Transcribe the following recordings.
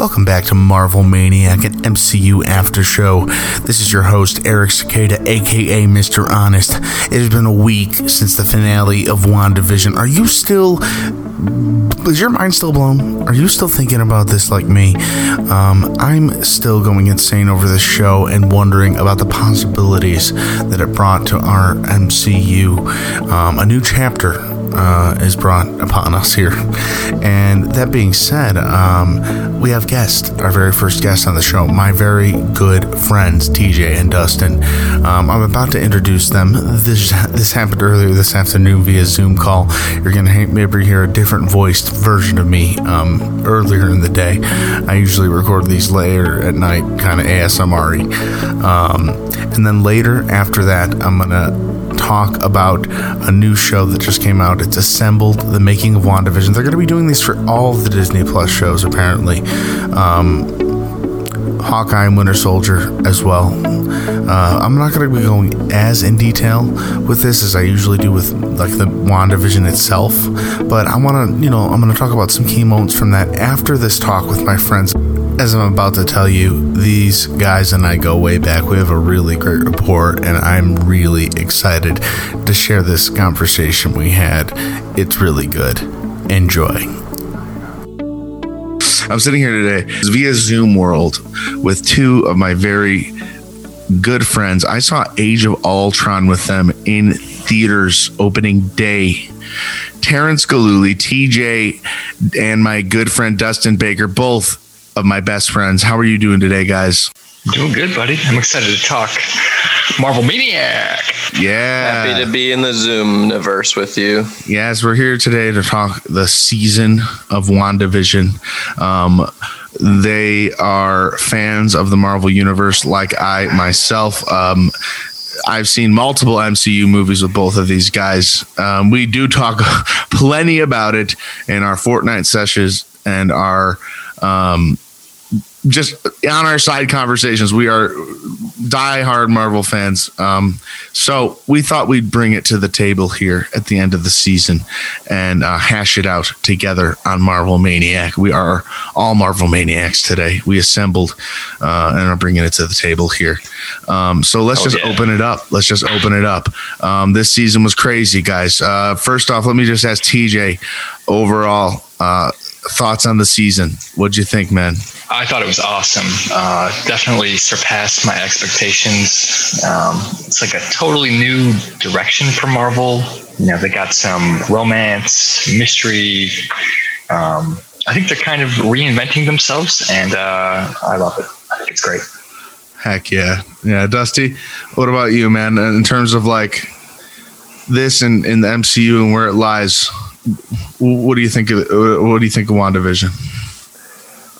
Welcome back to Marvel Maniac and MCU After Show. This is your host, Eric Cicada, aka Mr. Honest. It has been a week since the finale of WandaVision. Are you still. Is your mind still blown? Are you still thinking about this like me? Um, I'm still going insane over this show and wondering about the possibilities that it brought to our MCU. Um, a new chapter uh, is brought upon us here. And that being said, um, we have guests, our very first guest on the show, my very good friends, TJ and Dustin. Um, I'm about to introduce them. This this happened earlier this afternoon via Zoom call. You're going to maybe hear a different voiced version of me um, earlier in the day. I usually record these later at night, kind of ASMR um, and then later after that, I'm going to talk about a new show that just came out. It's Assembled, the making of WandaVision. They're going to be doing these for all the Disney Plus shows, apparently. Um, Hawkeye and Winter Soldier as well. Uh, I'm not going to be going as in detail with this as I usually do with like the WandaVision itself, but I want to, you know, I'm going to talk about some key moments from that after this talk with my friends. As I'm about to tell you, these guys and I go way back. We have a really great rapport, and I'm really excited to share this conversation we had. It's really good. Enjoy. I'm sitting here today via Zoom World with two of my very good friends. I saw Age of Ultron with them in theaters opening day. Terrence Galuli, TJ, and my good friend Dustin Baker, both of my best friends. How are you doing today, guys? Doing good, buddy. I'm excited to talk Marvel Maniac. Yeah. Happy to be in the Zoom universe with you. Yes, we're here today to talk the season of WandaVision. Um, they are fans of the Marvel Universe, like I myself. Um, I've seen multiple MCU movies with both of these guys. Um, we do talk plenty about it in our Fortnite sessions and our um, just on our side conversations, we are die-hard Marvel fans. Um, so we thought we'd bring it to the table here at the end of the season and uh, hash it out together on Marvel Maniac. We are all Marvel Maniacs today. We assembled uh, and are bringing it to the table here. Um, so let's oh, just yeah. open it up. Let's just open it up. Um, this season was crazy, guys. Uh, first off, let me just ask TJ overall uh, thoughts on the season. What'd you think, man? I thought it was awesome. Uh, definitely surpassed my expectations. Um, it's like a totally new direction for Marvel. You know, they got some romance, mystery. Um, I think they're kind of reinventing themselves, and uh, I love it. I think it's great. Heck yeah, yeah, Dusty. What about you, man? In terms of like this and in the MCU and where it lies, what do you think of what do you think of WandaVision?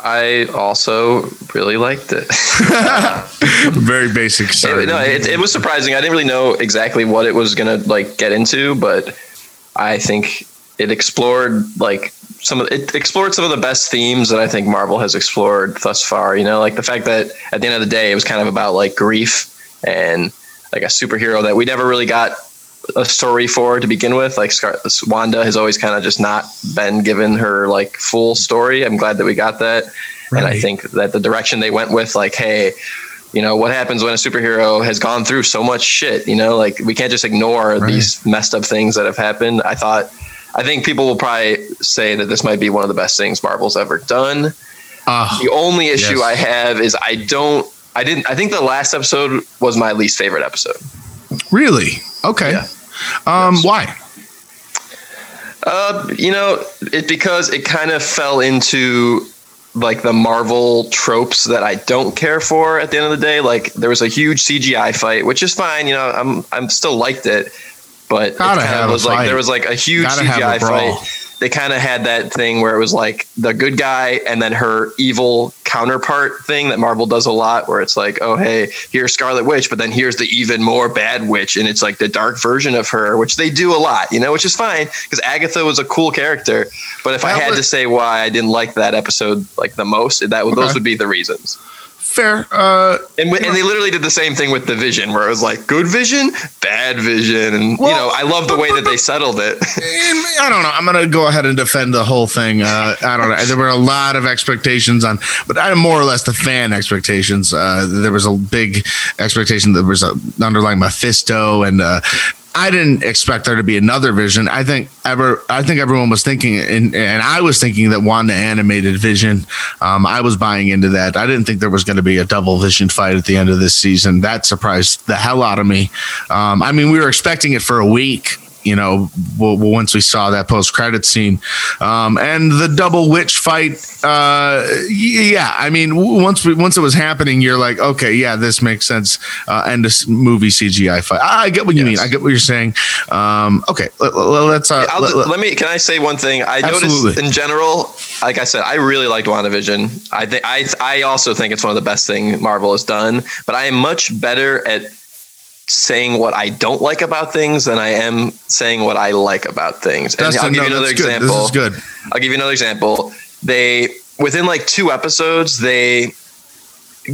I also really liked it. Very basic. It, no, it, it, was surprising. I didn't really know exactly what it was gonna like get into, but I think it explored like some of it explored some of the best themes that I think Marvel has explored thus far. You know, like the fact that at the end of the day, it was kind of about like grief and like a superhero that we never really got a story for to begin with. Like Scar- Wanda has always kind of just not been given her like full story. I'm glad that we got that, right. and I think that the direction they went with, like, hey, you know, what happens when a superhero has gone through so much shit? You know, like we can't just ignore right. these messed up things that have happened. I thought, I think people will probably say that this might be one of the best things Marvel's ever done. Uh, the only issue yes. I have is I don't. I didn't. I think the last episode was my least favorite episode. Really? Okay. Yeah. Um, yes. Why? Uh, you know, it because it kind of fell into like the Marvel tropes that I don't care for at the end of the day. Like there was a huge CGI fight, which is fine. You know, I'm I'm still liked it, but Gotta it kind of was like there was like a huge Gotta CGI fight they kind of had that thing where it was like the good guy and then her evil counterpart thing that Marvel does a lot, where it's like, oh, hey, here's Scarlet Witch, but then here's the even more bad witch. And it's like the dark version of her, which they do a lot, you know, which is fine because Agatha was a cool character. But if I had to say why I didn't like that episode like the most, that okay. those would be the reasons. Fair. Uh, and, and they literally did the same thing with the Vision, where it was like good Vision, bad Vision, and well, you know I love the way that they settled it. I don't know. I'm gonna go ahead and defend the whole thing. Uh, I don't know. There were a lot of expectations on, but I more or less the fan expectations. Uh, there was a big expectation. There was a underlying Mephisto and uh, I didn't expect there to be another Vision. I think ever. I think everyone was thinking, and, and I was thinking that Wanda animated Vision. Um, I was buying into that. I didn't think there was going to be a double Vision fight at the end of this season. That surprised the hell out of me. Um, I mean, we were expecting it for a week you know, once we saw that post credit scene, um, and the double witch fight. Uh, yeah, I mean, once we, once it was happening, you're like, okay, yeah, this makes sense. Uh, and this movie CGI fight. I get what you yes. mean. I get what you're saying. Um, okay, let, us uh, let, let, let, me. Can I say one thing? I absolutely. noticed in general, like I said, I really liked WandaVision. I think I I also think it's one of the best thing Marvel has done. But I am much better at saying what I don't like about things than I am saying what I like about things. And Dustin, I'll give no, you another example. Good. This is good. I'll give you another example. They within like two episodes, they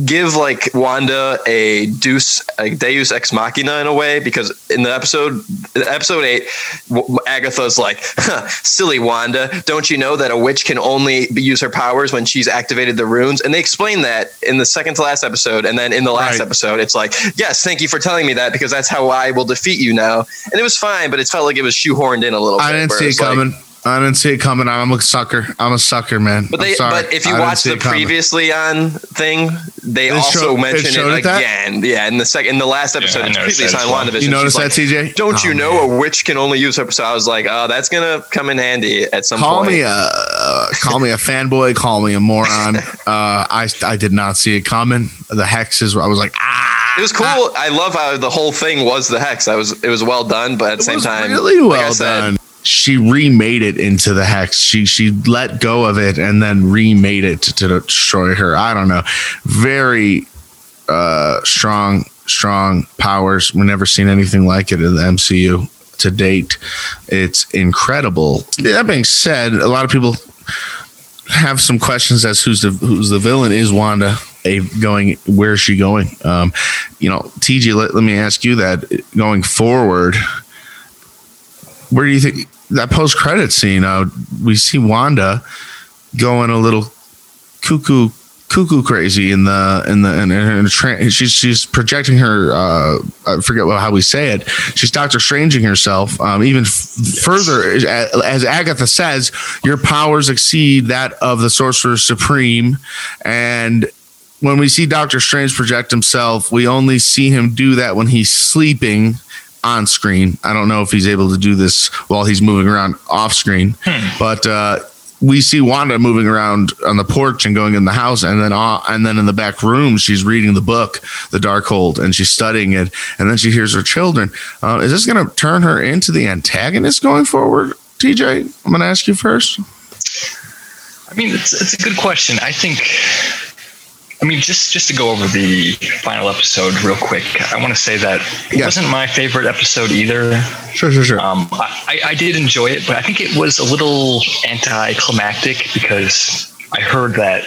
give like Wanda a Deus a Deus ex machina in a way because in the episode episode eight, Agatha's like, huh, "Silly Wanda, don't you know that a witch can only use her powers when she's activated the runes?" And they explain that in the second to last episode, and then in the last right. episode, it's like, "Yes, thank you for telling me that because that's how I will defeat you now." And it was fine, but it felt like it was shoehorned in a little. I bit, didn't see it coming. Like, I didn't see it coming. I'm a sucker. I'm a sucker, man. But they, but if you watch the previously on thing, they, also showed, mention it, it again. That? Yeah, in the second, in the last episode, yeah, previously on WandaVision. You notice that, like, TJ? Don't oh, you know man. a witch can only use her? So I was like, oh, that's gonna come in handy at some call point. Me a, uh, call me a fanboy. Call me a moron. uh, I I did not see it coming. The hexes. I was like, ah. It was cool. Ah. I love how the whole thing was the hex. I was it was well done, but at the same time, really well like said, done she remade it into the hex. She she let go of it and then remade it to, to destroy her. I don't know. Very uh, strong, strong powers. We've never seen anything like it in the MCU to date. It's incredible. That being said, a lot of people have some questions as who's the who's the villain. Is Wanda a going? Where's she going? Um, you know, TJ. Let, let me ask you that going forward. Where do you think that post credit scene, uh, we see Wanda going a little cuckoo cuckoo crazy in the in the in, in tra- she's she's projecting her uh I forget how we say it. She's Doctor Stranging herself um, even f- further as Agatha says your powers exceed that of the Sorcerer Supreme. And when we see Doctor Strange project himself we only see him do that when he's sleeping on screen. I don't know if he's able to do this while he's moving around off screen, hmm. but uh, we see Wanda moving around on the porch and going in the house, and then uh, and then in the back room, she's reading the book, The Darkhold, and she's studying it, and then she hears her children. Uh, is this going to turn her into the antagonist going forward? TJ, I'm going to ask you first. I mean, it's it's a good question. I think I mean, just just to go over the final episode real quick, I want to say that it yes. wasn't my favorite episode either. Sure, sure, sure. Um, I, I did enjoy it, but I think it was a little anticlimactic because I heard that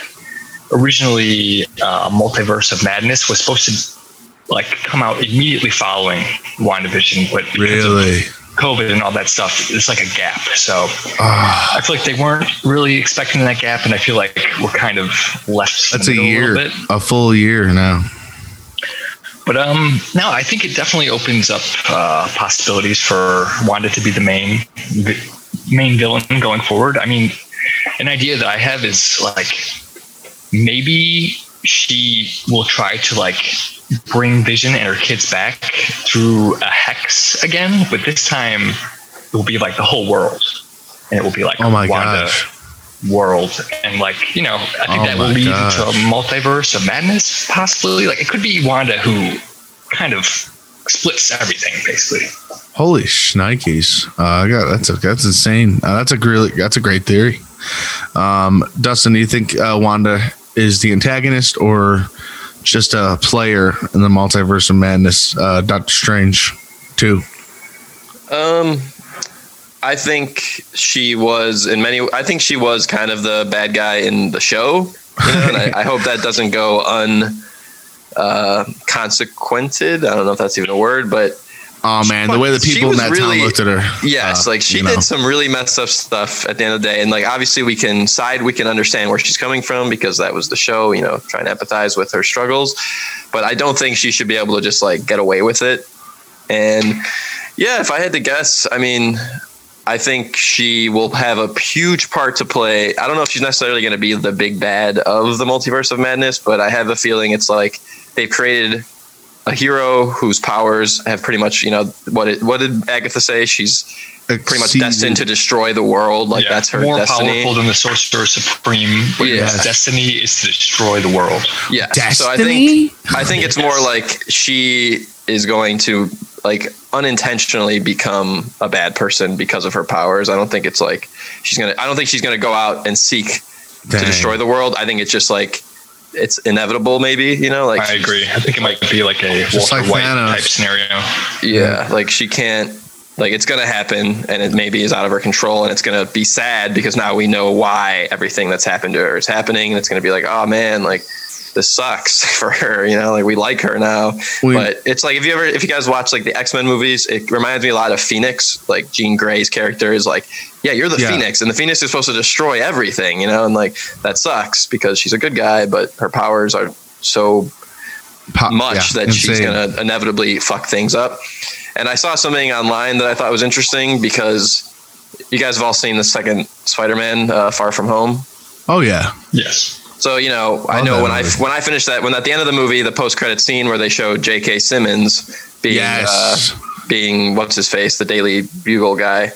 originally uh, Multiverse of Madness was supposed to like come out immediately following WandaVision, but really. Of, COVID and all that stuff, it's like a gap. So uh, I feel like they weren't really expecting that gap, and I feel like we're kind of left. That's a year, a, a, full year now. But um, no, I think it definitely opens up uh, possibilities for Wanda to be the main main villain going forward. I mean, an idea that I have is like maybe she will try to like bring Vision and her kids back through a hex again, but this time it will be like the whole world, and it will be like oh my Wanda gosh. world, and like you know, I think oh that will lead gosh. to a multiverse of madness, possibly. Like it could be Wanda who kind of splits everything, basically. Holy shnikes! Uh, got, that's a, that's insane. Uh, that's a really that's a great theory. Um, Dustin, do you think uh, Wanda is the antagonist or just a player in the multiverse of madness. Uh, Doctor Strange, too. Um, I think she was in many. I think she was kind of the bad guy in the show. You know, and I, I hope that doesn't go un uh, consequented. I don't know if that's even a word, but Oh man, the way the people in that really- town looked at her. Yes, uh, like she you know. did some really messed up stuff at the end of the day, and like obviously we can side, we can understand where she's coming from because that was the show, you know, trying to empathize with her struggles. But I don't think she should be able to just like get away with it. And yeah, if I had to guess, I mean, I think she will have a huge part to play. I don't know if she's necessarily going to be the big bad of the multiverse of madness, but I have a feeling it's like they've created a hero whose powers have pretty much, you know, what it, what did Agatha say? She's pretty much destined to destroy the world. Like Yeah, that's her more destiny. powerful than the Sorcerer Supreme. But Yes. destiny is to destroy the world. Yeah. Destiny. So I think I think it's more like she is going to like unintentionally become a bad person because of her powers. I don't think it's like she's gonna. I don't think she's gonna go out and seek Dang. to destroy the world. I think it's just like it's inevitable. Maybe you know, like I agree. I think it might be like a Just Walter like White Thanos. type scenario. Yeah, like she can't. Like it's gonna happen, and it maybe is out of her control, and it's gonna be sad because now we know why everything that's happened to her is happening, and it's gonna be like, oh man, like this sucks for her, you know, like we like her now, We- but it's like if you ever, if you guys watch like the X Men movies, it reminds me a lot of Phoenix. Like Jean Grey's character is like, yeah, you're the Yeah. Phoenix, and the Phoenix is supposed to destroy everything, you know, and like that sucks because she's a good guy, but her powers are so Po- much yeah, that she's going to inevitably fuck things up. And I saw something online that I thought was interesting because you guys have all seen the second Spider-Man, uh, Far From Home. Oh yeah, Yes. So you know, I Love know when I when I finished that, when at the end of the movie, the post-credit scene where they showed J.K. Simmons being yes. uh, being what's his face, the Daily Bugle guy.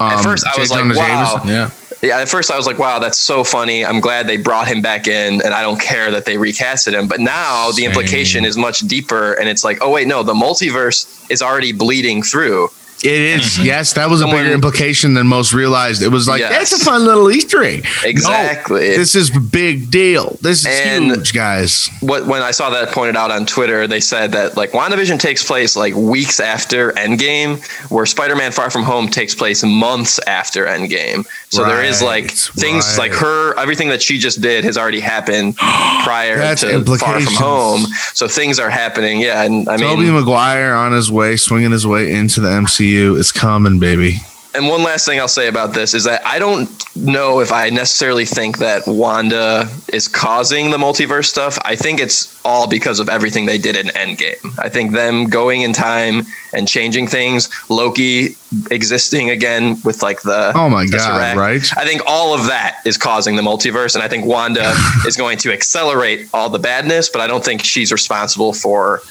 Um, first I was like, wow. Yeah, Yeah, at first I was like, wow, that's so funny. I'm glad they brought him back in, and I don't care that they recasted him. But now the Same. implication is much deeper, and it's like, oh, wait, no, the multiverse is already bleeding through. It is. Mm-hmm. Yes, that was a Someone- bigger implication than most realized. It was like Yes. that's a fun little Easter egg. No, Exactly. this is big deal. This is And- huge, guys. What when I saw that pointed out on Twitter, they said that like WandaVision takes place like weeks after Endgame, where Spider-Man Far From Home takes place months after Endgame. So there is like things right. like her everything that she just did has already happened prior to Far From. Home. So things are happening. Yeah, and I mean Tobey Maguire on his way, swinging his way into the MCU. It's common, baby. And one last thing I'll say about this is that I don't know if I necessarily think that Wanda is causing the multiverse stuff. I think it's all because of everything they did in Endgame. I think them going in time and changing things, Loki existing again with like the Oh my god! Tesseract. Right? I think all of that is causing the multiverse, and I think Wanda is going to accelerate all the badness, but I don't think she's responsible for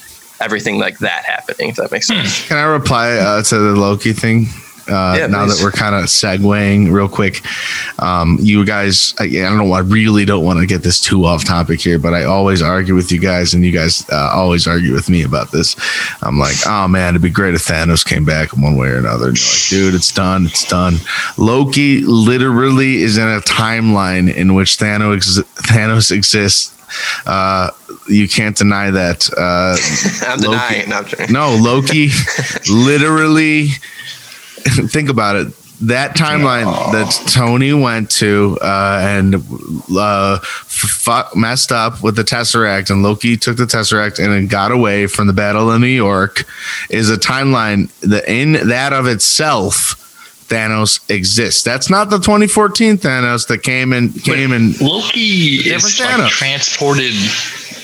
everything like that happening. If that makes sense. Can I reply uh, to the Loki thing? Uh, Yeah, now please. that we're kind of segueing real quick, um, you guys, I, I don't know, I really don't want to get this too off topic here, but I always argue with you guys, and you guys uh, always argue with me about this. I'm like, oh man, it'd be great if Thanos came back in one way or another. And you're like, dude, it's done, it's done. Loki literally is in a timeline in which Thanos Thanos exists. Uh, you can't deny that. Uh, I'm Loki. denying. No, no, Loki literally think about it. That timeline that Tony went to uh, and uh, f- messed up with the Tesseract, and Loki took the Tesseract and then got away from the Battle of New York, is a timeline that in that of itself, Thanos exists. That's not the 2014 Thanos that came and came and Loki is Thanos. like transported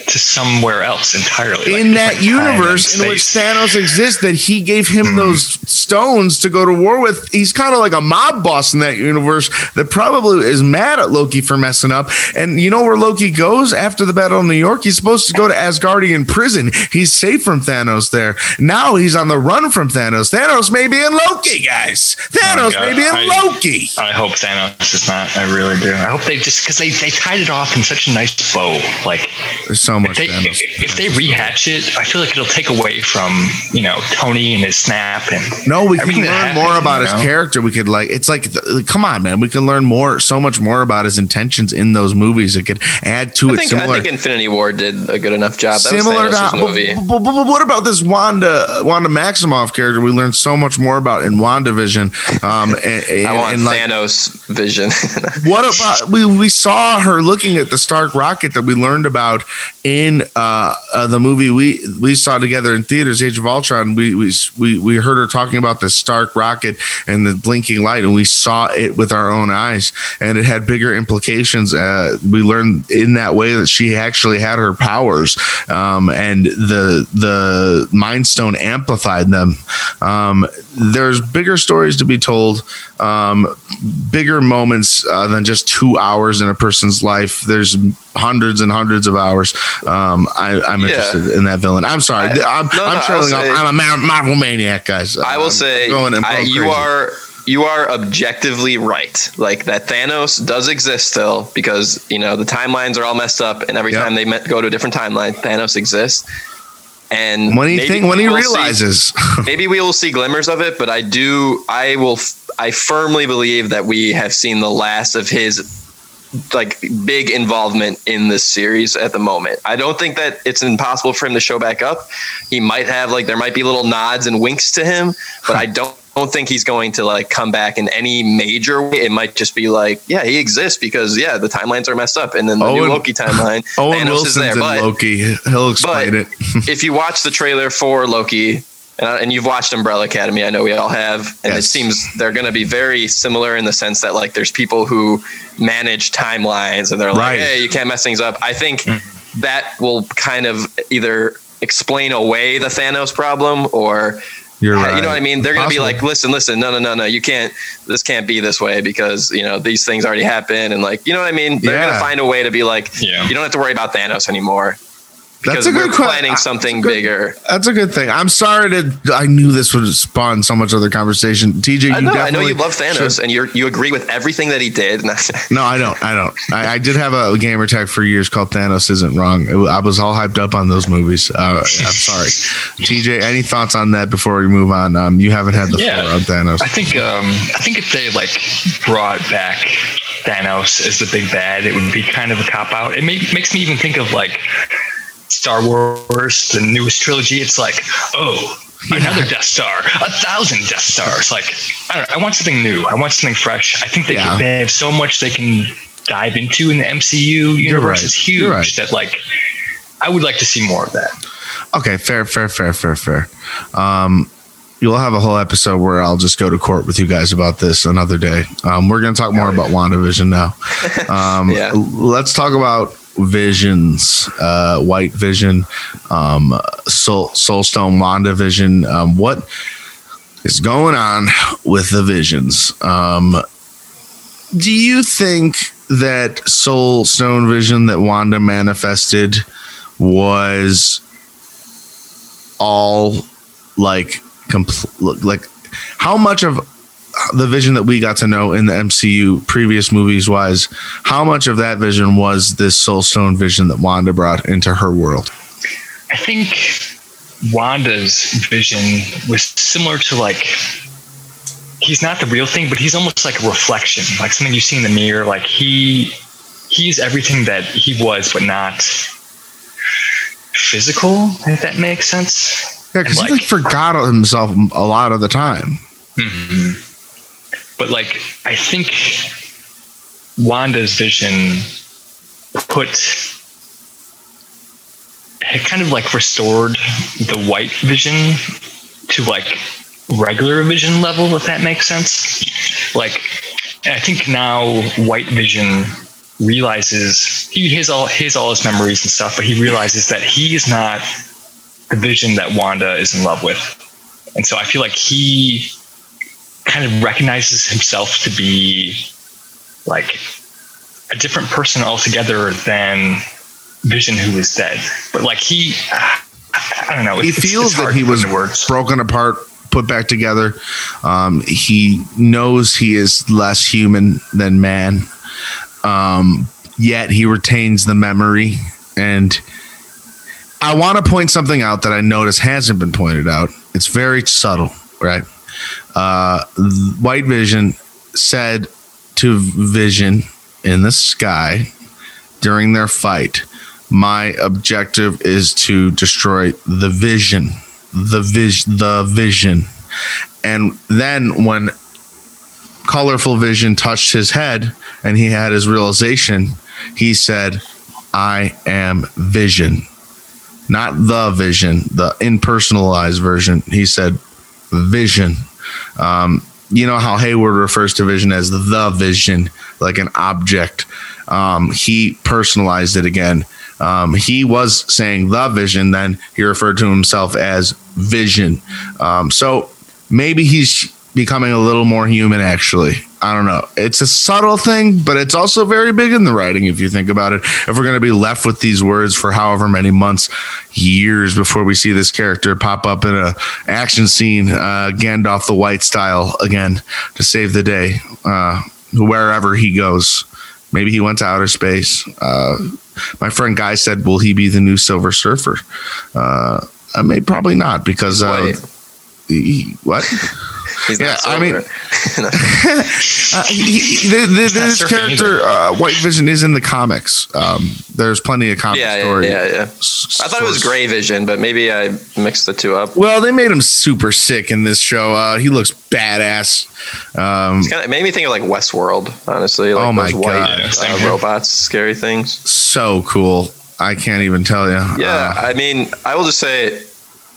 to somewhere else entirely. like in that universe in which. Thanos exists that he gave him mm-hmm. those stones to go to war with. He's kind of like a mob boss in that universe that probably is mad at Loki for messing up. And you know where Loki goes after the Battle of New York? He's supposed to go to Asgardian prison. He's safe from Thanos there. Now he's on the run from Thanos. Thanos may be in Loki, guys. Thanos oh God, may be in I- Loki. I hope Thanos is not. I really do. I hope they just because they, they tied it off in such a nice bow. Like There's so much. If they, Thanos. if, if they rehatch it, I feel like it'll take away from you know Tony and his snap and No, we can learn that more about you his character. We could like it's like come on, man. We can learn more, so much more about his intentions in those movies. It could add to I it. think, I similar, think Infinity War did a good enough job. That similar to movie. but, but- but what about this Wanda Wanda Maximoff character? We learned so much more about in WandaVision. Um, and, and, I want and, like, Thanos vision. what about we we saw her looking at the Stark rocket that we learned about in uh, uh, the movie we we saw together in theaters, Age of Ultron. We we we heard her talking about the Stark rocket and the blinking light, and we saw it with our own eyes, and it had bigger implications. Uh, we learned in that way that she actually had her powers, um, and the the Mind Stone amplified them. Um, there's bigger stories to be told, um, bigger moments uh, than just two hours in a person's life. There's hundreds and hundreds of hours. Um, I, I'm Yeah. interested in that villain. I'm sorry, I- I'm, no, I'm no, trailing off. I'm a Mar- Marvel maniac, guys. I will I'm say I, you are you are objectively right. Like that Thanos does exist still because you know the timelines are all messed up, and every Yep. time they met, go to a different timeline, Thanos exists. And When he think when he will see- realizes, maybe we will see glimmers of it, but I do. I will. f- I firmly believe that we have seen the last of his like big involvement in this series at the moment. I don't think that it's impossible for him to show back up. He might have like there might be little nods and winks to him, but I don't don't think he's going to like come back in any major way. It might just be like, yeah, he exists because yeah, the timelines are messed up, and then the new Loki timeline, Owen Thanos Wilson's is there. But Loki. He'll explain it. if you watch the trailer for Loki, and, and you've watched Umbrella Academy, I know we all have, and it seems they're going to be very similar in the sense that like there's people who manage timelines, and they're like, Right. hey, you can't mess things up. I think mm. that will kind of either explain away the Thanos problem or. You're right. You know what I mean? They're going to be like, listen, listen, no, no, no, no, you can't, this can't be this way because, you know, these things already happen. And like, you know what I mean? They're going to find a way to be like, Yeah. you don't have to worry about Thanos anymore because That's a we're good que- planning something bigger. That's a good thing. I'm sorry to. I knew this would spawn so much other conversation. TJ, you I know, I know you love Thanos, should- and you you agree with everything that he did. No, I don't. I don't. I, I did have a gamer tag for years called Thanos isn't wrong. It I was all hyped up on those movies. Uh, I'm sorry, TJ. Any thoughts on that before we move on? Um, you haven't had the Yeah. floor on Thanos. I think um, I think if they like brought back Thanos as the big bad, it would be kind of a cop out. It may, makes me even think of like Star Wars, the newest trilogy. It's like, oh, another Death Star, a thousand Death Stars. Like, I don't know. I want something new. I want something fresh. I think they, Yeah. can, they have so much they can dive into in the MCU universe. right. It's huge right. that like I would like to see more of that. Okay, fair, fair, fair, fair, fair. Um, you'll have a whole episode where I'll just go to court with you guys about this another day. Um, we're going to talk more about WandaVision now. Um, Yeah. Let's talk about visions, uh, White Vision, um, Soul, Soulstone, WandaVision. Um, what is going on with the visions? Um, do you think that Soul Stone Vision that Wanda manifested was all like compl- like how much of the vision that we got to know in the MCU previous movies wise how much of that vision was this soul stone vision that Wanda brought into her world I think Wanda's vision was similar to like he's not the real thing, but he's almost like a reflection, like something you see in the mirror. Like he he's everything that he was, but not physical. If that makes sense. yeah because And, he like forgot himself a lot of the time mm-hmm. But like I think Wanda's vision put it kind of like restored the white vision to like regular vision level, if that makes sense. Like I think now white vision realizes he has all his all his memories and stuff, but he realizes that he is not the vision that Wanda is in love with. And so I feel like he kind of recognizes himself to be like a different person altogether than Vision, who is dead. But like he, I don't know. he it's- feels it's that he was broken apart put back together um, he knows he is less human than man um, yet he retains the memory and I want to point something out that I notice hasn't been pointed out. It's very subtle, right? Uh, White Vision said to Vision in the sky during their fight, "My objective is to destroy the Vision, the vision, the Vision." And then when colorful vision touched his head and he had his realization, he said, I am vision. Not the vision, the impersonalized version. He said, vision. Um, you know how Hayward refers to vision as the vision, like an object. Um, he personalized it again. Um, he was saying the vision, then he referred to himself as vision. Um, so maybe he's becoming a little more human actually i don't know. It's a subtle thing but it's also very big in the writing if you think about it. If we're going to be left with these words for however many months years before we see this character pop up in a action scene uh, gandalf the white style again to save the day uh, wherever he goes. Maybe he went to outer space. Uh, my friend guy said will he be the new silver surfer? Uh, I may probably not because uh, he, what He's Yeah, not I mean- Uh, he, he, the, the, this character, uh, White Vision, is in the comics. Um, there's plenty of comic yeah, yeah, story. yeah, yeah. I thought it was Gray Vision, but maybe I mixed the two up. Well, they made him super sick in this show. Uh, he looks badass. Um, Kind of it made me think of like Westworld, honestly. Like Oh my those God. white Same uh, robots, scary things. so cool. I can't even tell you. Yeah, Uh, I mean, I will just say,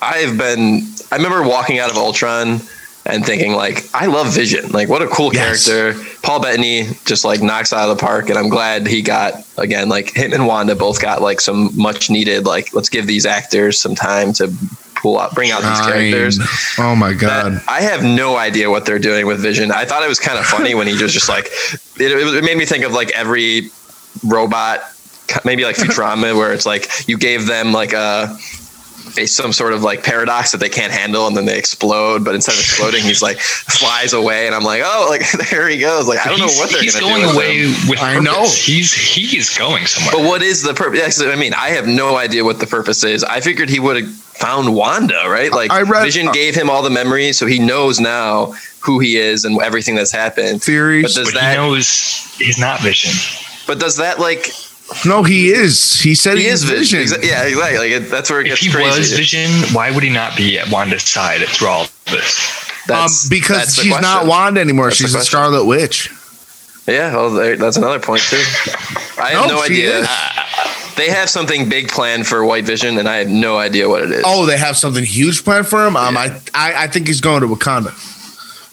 I've been. I remember walking out of Ultron and thinking like, I love Vision. Like, what a cool Yes. character. Paul Bettany just like knocks out of the park, and I'm glad he got again. Like him and Wanda both got like some much needed. Like, let's give these actors some time to pull out, bring out these characters. oh my god. I have no idea what they're doing with Vision. I thought it was kind of funny when he was just like, it, it made me think of like every robot, maybe like Futurama, where it's like you gave them like a, a some sort of like paradox that they can't handle, and then they explode. But instead of exploding, he's like flies away, and I'm like, oh, like there he goes. Like I don't know what they're he's gonna going do with away him. with I know. He's he's going somewhere. But what is the purpose? I mean, I have no idea what the purpose is. I figured he would have found Wanda, right? Like I read- Vision gave him all the memories, so he knows now who he is and everything that's happened. Theories. But does but that? he knows he's not Vision. But does that like no, he is. He said he is Vision? Vision. Yeah, exactly. Like it, that's where it If gets he crazy. was Vision, why would he not be at Wanda's side through all of this? Um, because that's the she's not. Wanda anymore. That's she's a. Scarlet Witch. Yeah, well, that's another point too. I have No, no, idea. is. They have something big planned for White Vision, and I have no idea what it is. Oh, they have something huge planned for him. Um, Yeah. I, I I think he's going to Wakanda.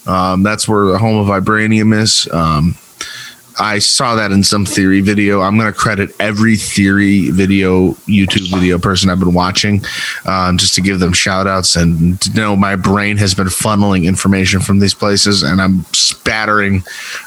Um, that's where the home of vibranium is. Um, I saw that in some theory video. I'm going to credit every theory video, YouTube video person I've been watching, um, just to give them shout outs and to know my brain has been funneling information from these places and I'm spattering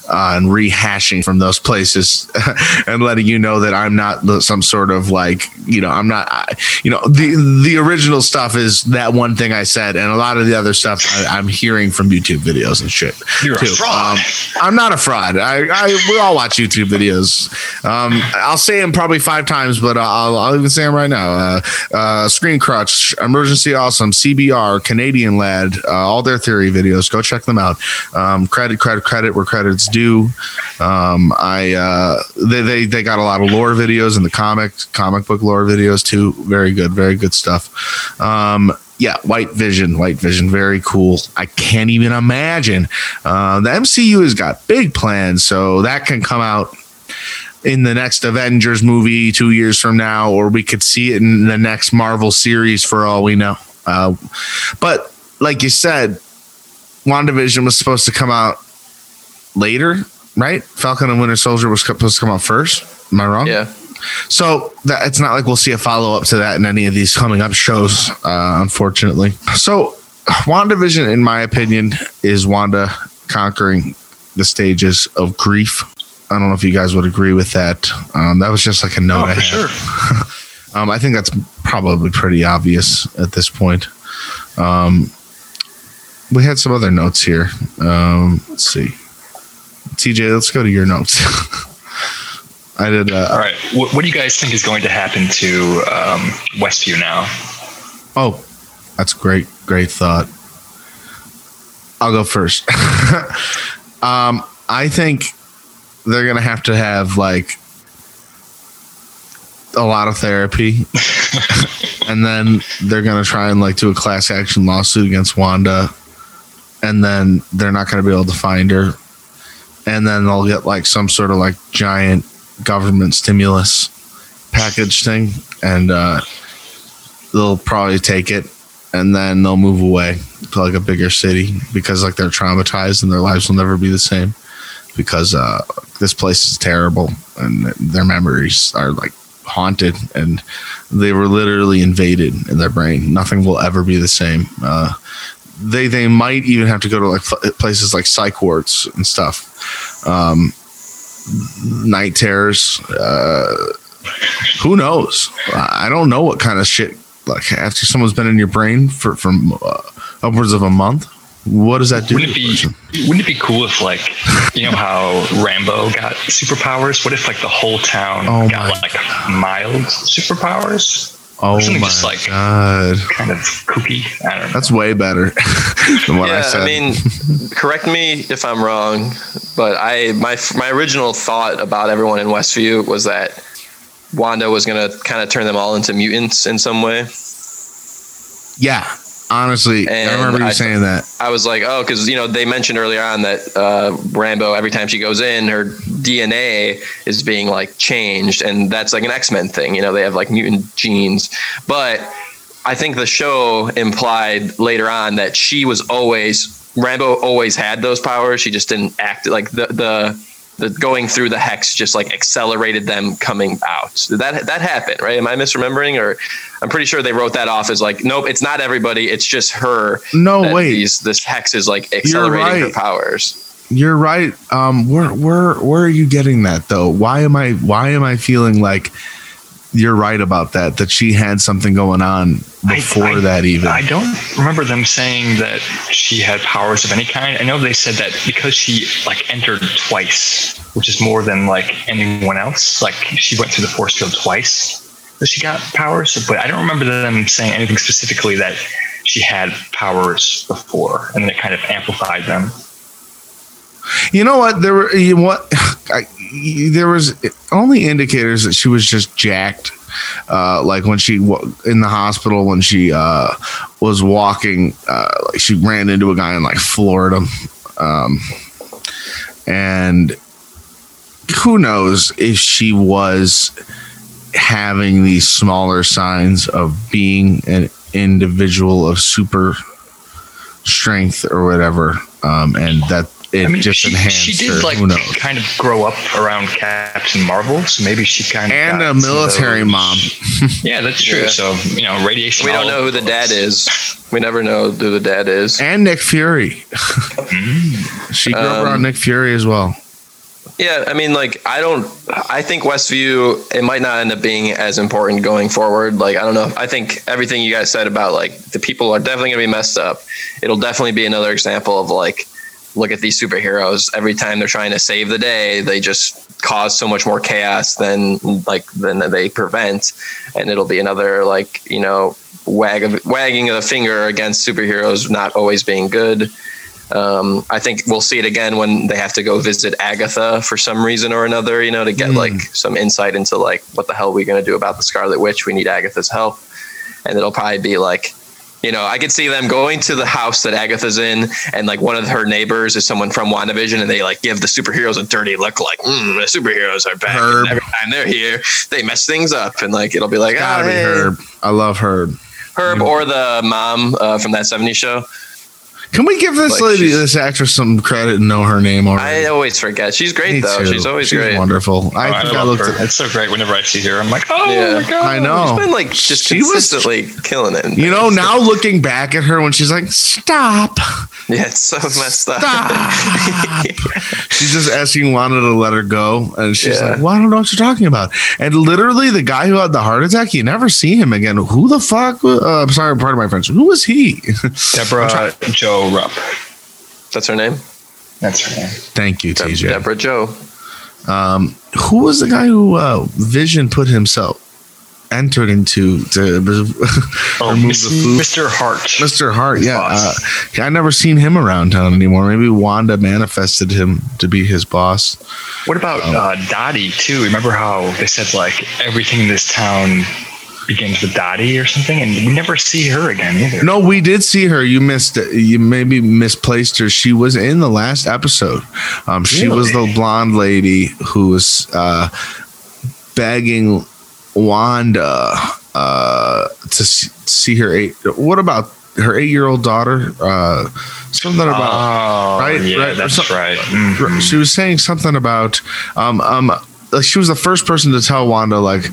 uh, and rehashing from those places and letting you know that I'm not some sort of like, you know, I'm not, I, you know, the, the original stuff is that one thing I said, and a lot of the other stuff I, I'm hearing from YouTube videos and shit. You're a fraud. Um, I'm not a fraud. I, I all watch YouTube videos. Um, I'll say them probably five times, but I'll, I'll even say them right now. Uh, uh, Screen Crush, Emergency Awesome, CBR, Canadian Lad, uh, all their theory videos. Go check them out. Um, credit, credit, credit where credit's due. Um, I uh, they, they they got a lot of lore videos and the comic comic book lore videos too. Very good, very good stuff. Um, yeah, White Vision, White Vision, very cool. I can't even imagine. Uh, the MCU has got big plans, so that can come out in the next Avengers movie two years from now, or we could see it in the next Marvel series for all we know. Uh, but like you said, WandaVision was supposed to come out later, right? Falcon and Winter Soldier was supposed to come out first. Am I wrong? yeah. So that it's not like we'll see a follow up to that in any of these coming up shows, uh, unfortunately. So WandaVision, in my opinion, is Wanda conquering the stages of grief. I don't know if you guys would agree with that. Um, that was just like a note Oh, I for sure. Um, I think that's probably pretty obvious at this point. Um, we had some other notes here. Um, let's see. TJ, let's go to your notes. I did. Uh, All right. What, what do you guys think is going to happen to um, Westview now? Oh, that's great. Great thought. I'll go first. um, I think they're gonna have to have like a lot of therapy, and then they're gonna try and like do a class action lawsuit against Wanda, and then they're not gonna be able to find her, and then they'll get like some sort of like giant government stimulus package thing, and uh, they'll probably take it and then they'll move away to like a bigger city because like they're traumatized and their lives will never be the same because uh, this place is terrible and their memories are like haunted and they were literally invaded in their brain. Nothing will ever be the same. Uh, they they might even have to go to like places like psych wards and stuff. Um, night terrors. Uh, who knows? I don't know what kind of shit like after someone's been in your brain for from uh, upwards of a month. What does that do? Wouldn't it be person? Wouldn't it be cool if like you know how Rambeau got superpowers? What if like the whole town Oh got my like mild superpowers? Oh something my just like- god, Kind of kooky. I don't know. that's way better than what I yeah, said. I, mean, correct me if I'm wrong, but I my my original thought about everyone in Westview was that Wanda was gonna kind of turn them all into mutants in some way. yeah, honestly, I remember you I- saying that. I was like, oh, because you know they mentioned earlier on that uh, Rambeau every time she goes in, her DNA is being like changed, and that's like an X Men thing. You know, they have like mutant genes, but I think the show implied later on that she was always Rambeau always had those powers. She just didn't act like the the. The going through the hex just like accelerated them coming out. That that happened, right? Am I misremembering, or I'm pretty sure they wrote that off as like, nope, it's not everybody. It's just her No, wait, these this hex is like accelerating her powers. you're right. Um, where where where are you getting that though? Why am I why am I feeling like you're right about that? That she had something going on before I- that even. I don't remember them saying that she had powers of any kind. I know they said that because she like entered twice, which is more than like anyone else. Like she went through the force field twice, that she got powers. But I don't remember them saying anything specifically that she had powers before, and it kind of amplified them. You know what? There were you know what I, there was only indicators that she was just jacked. Uh, like when she in the hospital when she uh, was walking, uh, like she ran into a guy in like floored him. Um, and who knows if she was having these smaller signs of being an individual of super strength or whatever, um, and that it I mean, just she, enhanced she her. did like Who knows? kind of grow up around Captain Marvel, so maybe she kind of And got a military mom. Yeah, that's true. Yeah. So you know, radiation. We don't know who the over dad is. We never know who the dad is. and Nick Fury. Mm. she grew up Um, around Nick Fury as well. Yeah, I mean, like, I don't. I think Westview it might not end up being as important going forward. Like, I don't know. I think everything you guys said about like the people are definitely gonna be messed up. It'll definitely be another example of like, look at these superheroes. Every time they're trying to save the day, they just cause so much more chaos than like than they prevent, and it'll be another like you know wag of, wagging of the finger against superheroes not always being good. Um, I think we'll see it again when they have to go visit Agatha for some reason or another, you know, to get Mm. like some insight into like what the hell are we going to do about the Scarlet Witch? We need Agatha's help. And it'll probably be like, you know, I could see them going to the house that Agatha's in, and like one of her neighbors is someone from WandaVision, and they like give the superheroes a dirty look, like, mm, the superheroes are back. Herb. And every time they're here, they mess things up. And like, it'll be like, Gotta oh, be hey. Herb. I love Herb. Herb or the mom uh, from that 70s show. Can we give this Like, lady, this actress, some credit and know her name or I always forget. She's great, Me though. too. She's always She's great. wonderful. Oh, I I, think I, love her. At, It's so great whenever I see her. I'm like, oh Yeah. my god! I know. She's been like just She was- consistently killing it. you know, now looking back at her when she's like, "Stop, yeah, it's so messed up. stop." she's just asking Wanda to let her go, and she's Yeah. like, "Well, I don't know what you're talking about." And literally, the guy who had the heart attack, you never see him again. Who the fuck? Uh, I'm sorry, part of my friends. Who was he? Deborah Jo Rupp. That's her name. That's her name. Thank you, Deb- TJ. Deborah Jo. Um, who was the guy who uh, Vision put himself entered into to oh, remove Mr. the food? Mr. Hart. Mr. Hart, yeah. Uh, I never seen him around town anymore. Maybe Wanda manifested him to be his boss. What about um, uh, Dottie too? Remember how they said like everything in this town begins with Dottie or something, and we never see her again either. No, we did see her. You missed. You maybe misplaced her. She was in the last episode. Um, she was the blonde lady who was uh, begging Wanda uh, to see her eight. What about her eight-year-old daughter? Uh, something about oh, right, yeah, right, that's some, right. Mm-hmm. She was saying something about um um. Like she was the first person to tell Wanda like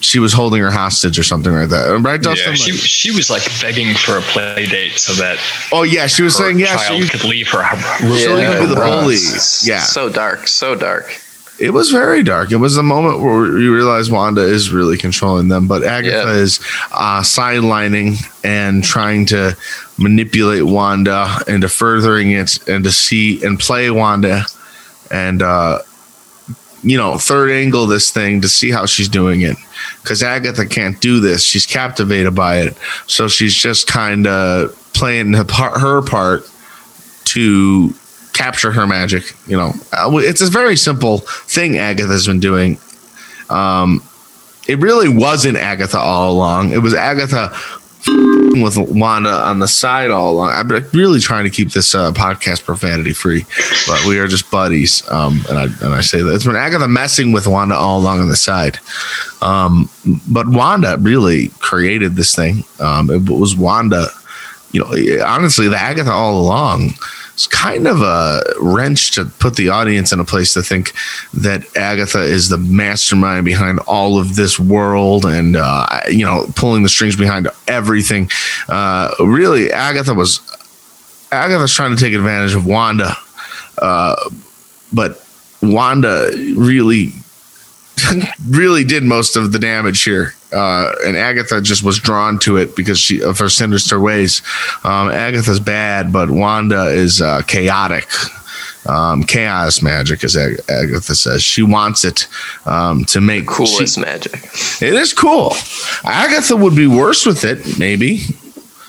she was holding her hostage or something like that, right? Dustin? Yeah, she, she was like begging for a play date so that. Oh yeah, she was saying yeah, child she could leave her. So yeah, be the bully. Yeah, so dark, so dark. It was very dark. It was a moment where you realize Wanda is really controlling them, but Agatha yeah. is uh, sidelining and trying to manipulate Wanda into furthering it and to see and play Wanda and uh, you know third angle this thing to see how she's doing it because Agatha can't do this. She's captivated by it, so she's just kind of playing her part, her part to capture her magic. You know, uh, it's a very simple thing Agatha's been doing. Um, it really wasn't Agatha all along. It was Agatha with Wanda on the side all along. I'm really trying to keep this uh, podcast profanity free, but we are just buddies. Um, and I and I say that it's been Agatha messing with Wanda all along on the side. Um, but Wanda really created this thing. Um, it was Wanda, you know, honestly, the Agatha all along it's kind of a wrench to put the audience in a place to think that Agatha is the mastermind behind all of this world and uh, you know pulling the strings behind everything. Uh, really, Agatha was Agatha's trying to take advantage of Wanda, uh, but Wanda really really did most of the damage here. Uh, and Agatha just was drawn to it because she of her sinister ways. Um, Agatha's bad, but Wanda is uh, chaotic. Um, chaos magic, as Ag- Agatha says, she wants it um, to make coolest she, magic. It is cool. Agatha would be worse with it, maybe.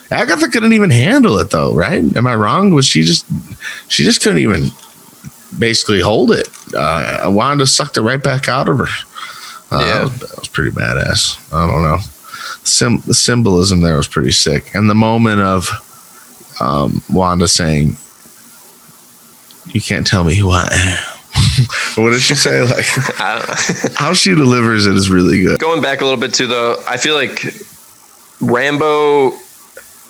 Agatha couldn't even handle it, though, right? Am I wrong? Was she just she just couldn't even basically hold it? Uh, Wanda sucked it right back out of her. Uh, yeah, that was, that was, pretty badass. I don't know. Sim- the symbolism there was pretty sick, and the moment of um, Wanda saying, "You can't tell me who I am." what did she say? Like how she delivers it is really good. Going back a little bit to the, I feel like Rambeau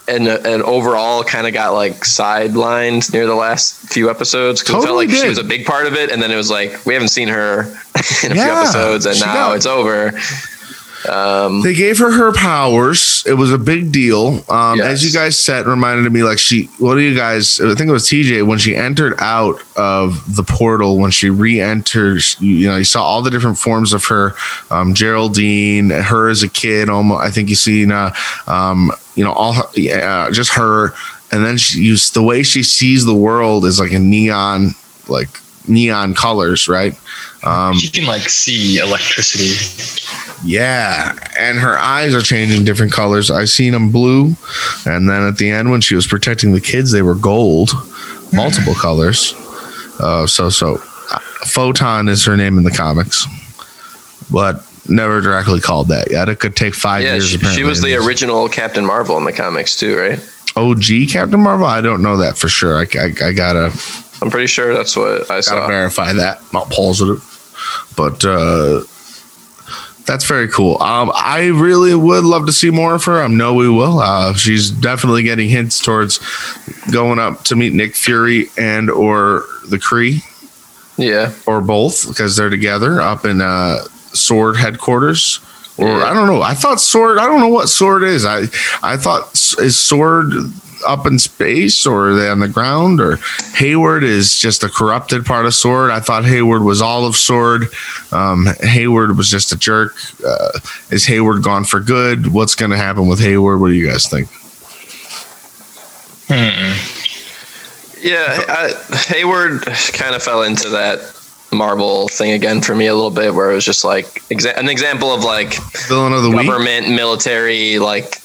and and overall kind of got like sidelined near the last few episodes because totally it felt like did. she was a big part of it, and then it was like we haven't seen her in a yeah, few episodes, and now got, it's over. Um, they gave her her powers. It was a big deal. Um, yes. As you guys said, reminded me like she. What do you guys? I think it was TJ when she entered out of the portal. When she re-enters, you, you know, you saw all the different forms of her. Um, Geraldine, her as a kid. Almost, I think you seen. Uh, um, you know, all yeah, just her. And then she used the way she sees the world is like a neon, like neon colors, right? Um, she can like see electricity. Yeah, and her eyes are changing different colors. I seen them blue, and then at the end when she was protecting the kids, they were gold, multiple colors. Uh, so so, uh, Photon is her name in the comics, but never directly called that yet. It could take five yeah, years. She, she was the original Captain Marvel in the comics too, right? OG Captain Marvel. I don't know that for sure. I, I, I gotta. I'm pretty sure that's what I saw. Gotta verify that. Not positive, but uh, that's very cool. Um, I really would love to see more of her. I know we will. Uh, she's definitely getting hints towards going up to meet Nick Fury and or the Kree. Yeah, or both because they're together up in uh, Sword headquarters. Or yeah. I don't know. I thought Sword. I don't know what Sword is. I I thought is Sword up in space or are they on the ground or Hayward is just a corrupted part of Sword. I thought Hayward was all of Sword. Um, Hayward was just a jerk. Uh, is Hayward gone for good? What's going to happen with Hayward? What do you guys think? Hmm. Yeah, I, Hayward kind of fell into that Marvel thing again for me a little bit, where it was just like exa- an example of like Villain of the week. government, military, like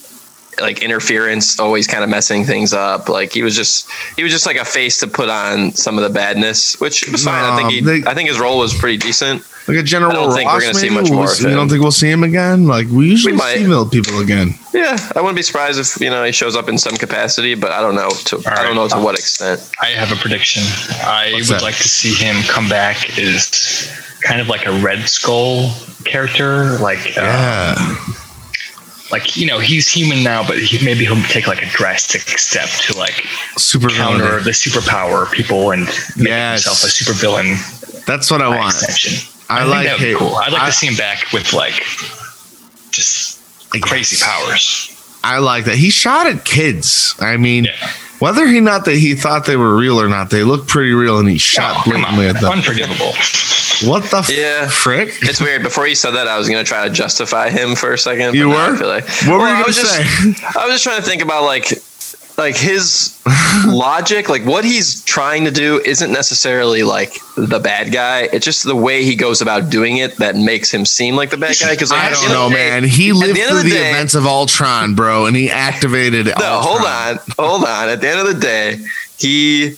like interference, always kind of messing things up. Like he was just he was just like a face to put on some of the badness, which was fine. I think he, they- I think his role was pretty decent. Like a General I don't think we're Ross, gonna see much more We'll- of You don't think we'll see him again? Like we usually We might. see mill people again. Yeah, I wouldn't be surprised if you know he shows up in some capacity, but I don't know to I don't know to what extent. I have a prediction. I What's would that? like to see him come back as kind of like a Red Skull character, like uh, Yeah. Like you know he's human now, but he, maybe he'll take like a drastic step to like Super counter villain. the superpower people and make Yes. himself a super villain That's what I want. extension. I think like be cool. I'd like I- to see him back with like just crazy powers. I like that. He shot at kids. I mean, Yeah. Whether he not that he thought they were real or not, they look pretty real, and he shot Oh, blatantly on. at them. Unforgivable. What the Yeah. frick? It's weird. Before you said that, I was gonna try to justify him for a second. You but now I were? feel like- What were Well, you I gonna was just- say? I was just trying to think about like like his logic, like what he's trying to do isn't necessarily like the bad guy. It's just the way he goes about doing it that makes him seem like the bad guy. Because I don't know, man. He lived the through the, the day- events of Ultron, bro, and he activated. No, hold on, hold on. At the end of the day, he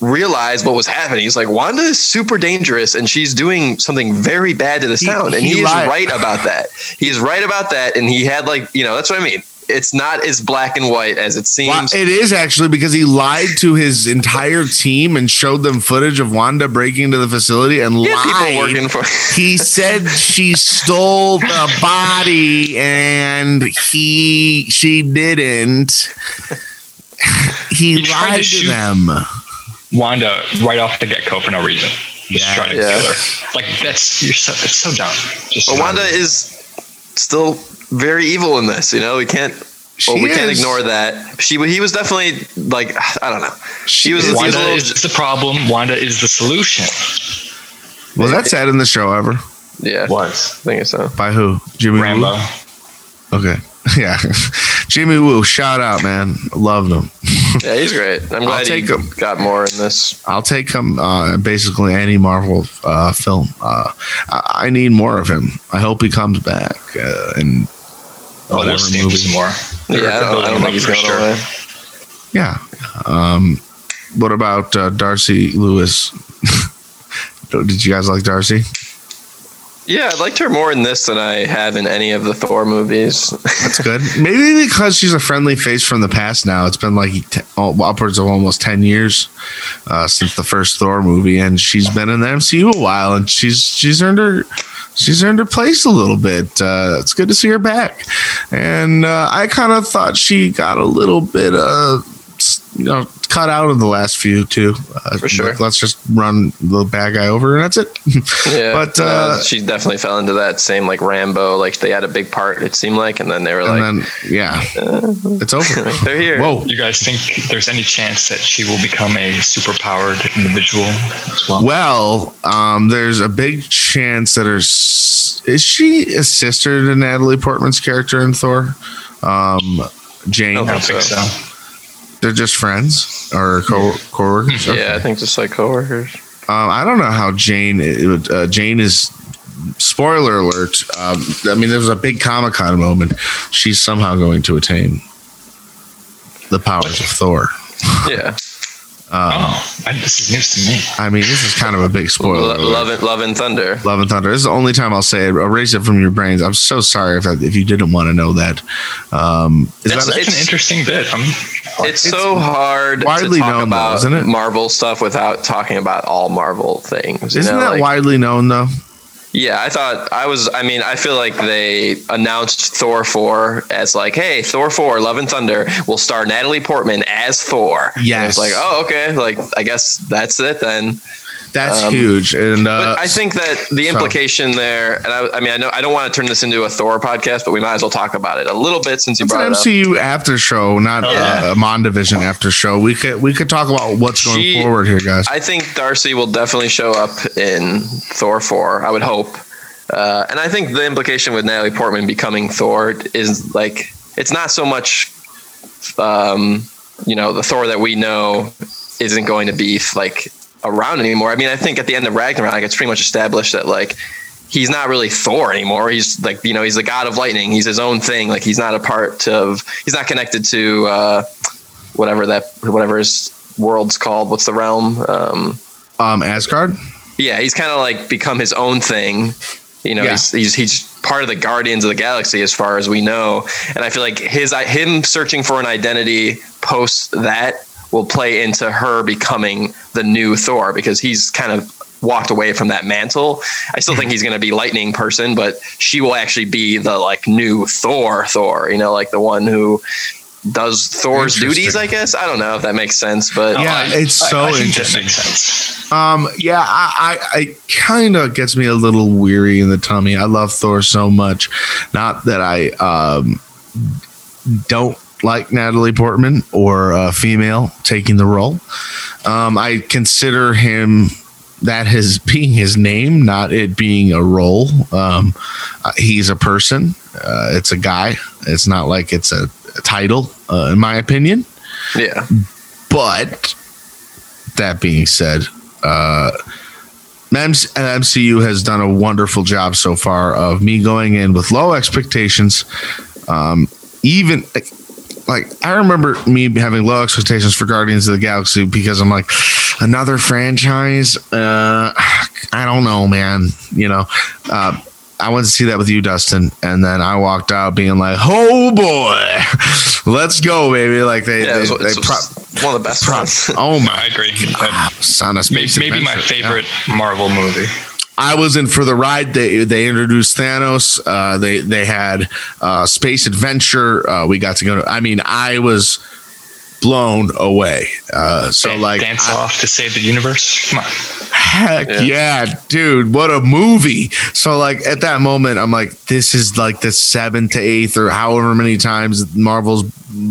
realized what was happening. He's like, Wanda is super dangerous and she's doing something very bad to this He- town. And he he, is right about that. He's right about that. And he had like, you know, that's what I mean. It's not as black and white as it Well, seems. it is actually because he lied to his entire team and showed them footage of Wanda breaking into the facility and Yeah, people lied. working for he said she stole the body and he she didn't. He He tried to lied to them. Wanda right off the get go for no reason. Just Yeah. trying to Yeah. kill her. Like that's you're so it's so dumb. Just But Wanda is still very evil in this. You know, we can't. Well, She we can't ignore that. She he was definitely like I don't know. She was, is. was Wanda little, is the problem. Wanda is the solution. Was that said in the show ever? yeah. Was I think so. By who? Jimmy Rambeau. Woo? Okay. Yeah. Jimmy Woo, shout out, man. Loved him. Yeah, he's great. I'm I'll glad he take him. got more in this. I'll take him uh, basically any Marvel uh, film. Uh, I, I need more of him. I hope he comes back uh, and Oh, whatever we'll movie. some more. Yeah, I don't, I don't think he's For going sure. away. Yeah. Um, what about uh, Darcy Lewis? Did you guys like Darcy? Yeah, I liked her more in this than I have in any of the Thor movies. That's good. Maybe because she's a friendly face from the past now. It's been like t- upwards of almost 10 years uh, since the first Thor movie. And she's been in the MCU a while and she's she's earned her. She's earned her place a little bit. Uh, it's good to see her back, and uh, I kind of thought she got a little bit, uh, you know, cut out of the last few too. Uh, For sure. like, let's just run the bad guy over, and that's it. yeah, But, no, uh, she definitely fell into that same like Rambeau. Like they had a big part, it seemed like, and then they were like, then yeah, it's over. "They're here." Whoa. You guys think there's any chance that she will become a superpowered individual as well? Well, um, there's a big chance that her is she a sister to Natalie Portman's character in Thor? Um, Jane. I don't think so. They're just friends or co coworkers. Yeah, I think just like coworkers. Um, I don't know how Jane. Uh, Jane is. Spoiler alert. Um, I mean, there was a big Comic Con moment. She's somehow going to attain the powers of Thor. Yeah, Oh, I, this is news to me. I mean, this is kind of a big spoiler. Love it, love and thunder. Love and Thunder. This is the only time I'll say it. Erase it from your brains. I'm so sorry if I, if you didn't want to know that. Um, is That's- that That's an interesting bit. I'm, It's, so hard widely to talk known, though, about isn't it? Marvel stuff without talking about all Marvel things. you isn't know, that like- widely known though? Yeah, I thought I was. I mean, I feel like they announced Thor four as like, hey, Thor four, Love and Thunder will star Natalie Portman as Thor. And Yes. it's like, oh, okay. Like, I guess that's it then. That's Um, huge. And uh, But I think that the so- implication there, and I, I mean, I know I don't want to turn this into a Thor podcast, but we might as well talk about it a little bit since you it's an brought it up. MCU after show, not Yeah. uh, a WandaVision after show. We could we could talk about what's going She- forward here, guys. I think Darcy will definitely show up in Thor 4. I would hope. Uh, and I think the implication with Natalie Portman becoming Thor is like, it's not so much, um, you know, the Thor that we know isn't going to be like around anymore. I mean, I think at the end of Ragnarok, it's pretty much established that like he's not really Thor anymore. He's like you know he's the god of lightning. He's his own thing. Like he's not a part of. He's not connected to uh, whatever that whatever his world's called. What's the realm? Um, um, Asgard. Yeah, he's kind of like become his own thing. You know, yeah. he's, he's he's part of the Guardians of the Galaxy as far as we know. And I feel like his him searching for an identity post that will play into her becoming the new Thor because he's kind of walked away from that mantle. I still think he's going to be lightning person, but she will actually be the like new Thor Thor, you know, like the one who does Thor's duties, I guess. I don't know if that makes sense, but yeah, it's so I, I interesting. Um, yeah, I, I, I kind of gets me a little weary in the tummy. I love Thor so much. Not that I um don't like Natalie Portman or a female taking the role. Um, I consider him that his being his name, not it being a role. Um, uh, he's a person. Uh, it's a guy. It's not like it's a, a title, uh, in my opinion. Yeah. But that being said, uh, MCU has done a wonderful job so far of me going in with low expectations. Um, even like I remember me having low expectations for Guardians of the Galaxy because I'm like another franchise. Uh, I don't know, man. You know, uh, I went to see that with you, Dustin, and then I walked out being like, "Oh boy, let's go, baby!" Like they, yeah, they, they pro- one of the best. Pro- oh my, I agree. God, son of maybe, maybe my favorite yeah. Marvel movie. I was in for the ride. They they introduced Thanos. Uh, they they had uh, space adventure. Uh, we got to go. To, I mean, I was blown away. Uh, so dance, like dance I, off to save the universe. Come on. Heck yeah. yeah. dude! What a movie! So like at that moment, I'm like, this is like the seventh to eighth or however many times Marvel's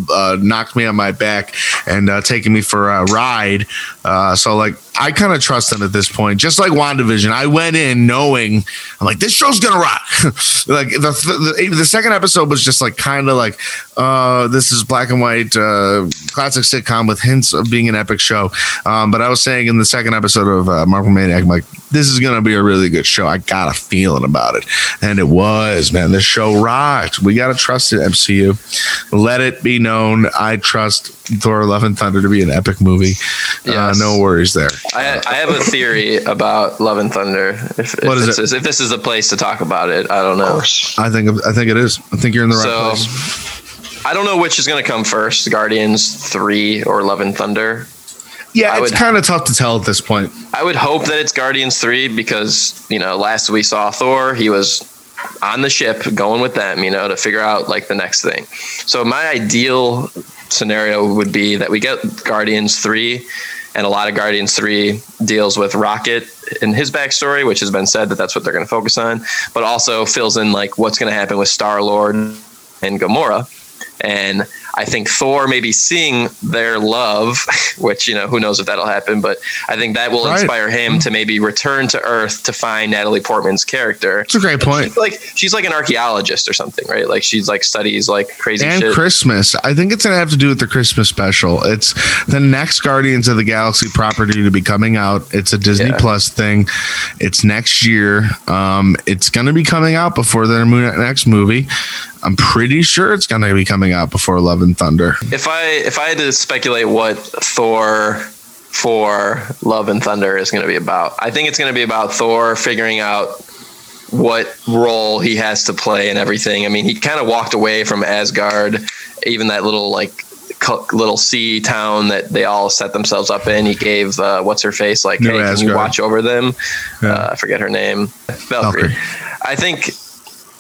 uh, knocked me on my back and uh, taken me for a ride. Uh, so like I kind of trust them at this point. Just like WandaVision, I went in knowing I'm like this show's gonna rock. like the, the, the second episode was just like kind of like uh, this is black and white uh, classic sitcom with hints of being an epic show. Um, but I was saying in the second episode of uh, Marvel Maniac, I'm like this is gonna be a really good show. I got a feeling about it, and it was man. This show rocked. We gotta trust it, MCU. Let it be known. I trust Thor: Love and Thunder to be an epic movie. Uh, no worries there. I, I, have a theory about Love and Thunder. If, what if is it? if this is a place to talk about it, I don't know. I think I think it is. I think you're in the right so, place. I don't know which is going to come first: Guardians Three or Love and Thunder. Yeah, I it's kind of tough to tell at this point. I would hope that it's Guardians Three because you know last we saw Thor, he was on the ship going with them, you know, to figure out like the next thing. So my ideal scenario would be that we get Guardians 3 and a lot of Guardians 3 deals with Rocket and his backstory, which has been said that that's what they're going to focus on, but also fills in like what's going to happen with Star Lord and Gamora. And I think Thor maybe seeing their love, which, you know, who knows if that'll happen, but I think that will right. inspire him to maybe return to Earth to find Natalie Portman's character. It's a great point. She's like she's like an archaeologist or something, right? Like she's like studies like crazy and shit. Christmas. I think it's gonna have to do with the Christmas special. It's the next Guardians of the Galaxy property to be coming out. It's a Disney yeah. Plus thing. It's next year. Um, it's gonna be coming out before their next movie. I'm pretty sure it's going to be coming out before Love and Thunder. If I if I had to speculate what Thor for Love and Thunder is going to be about, I think it's going to be about Thor figuring out what role he has to play and everything. I mean, he kind of walked away from Asgard, even that little like little sea town that they all set themselves up in. He gave uh, what's her face like, New hey, Asgard. can you watch over them? Yeah. Uh, I forget her name, Valkyrie. Valkyrie. I think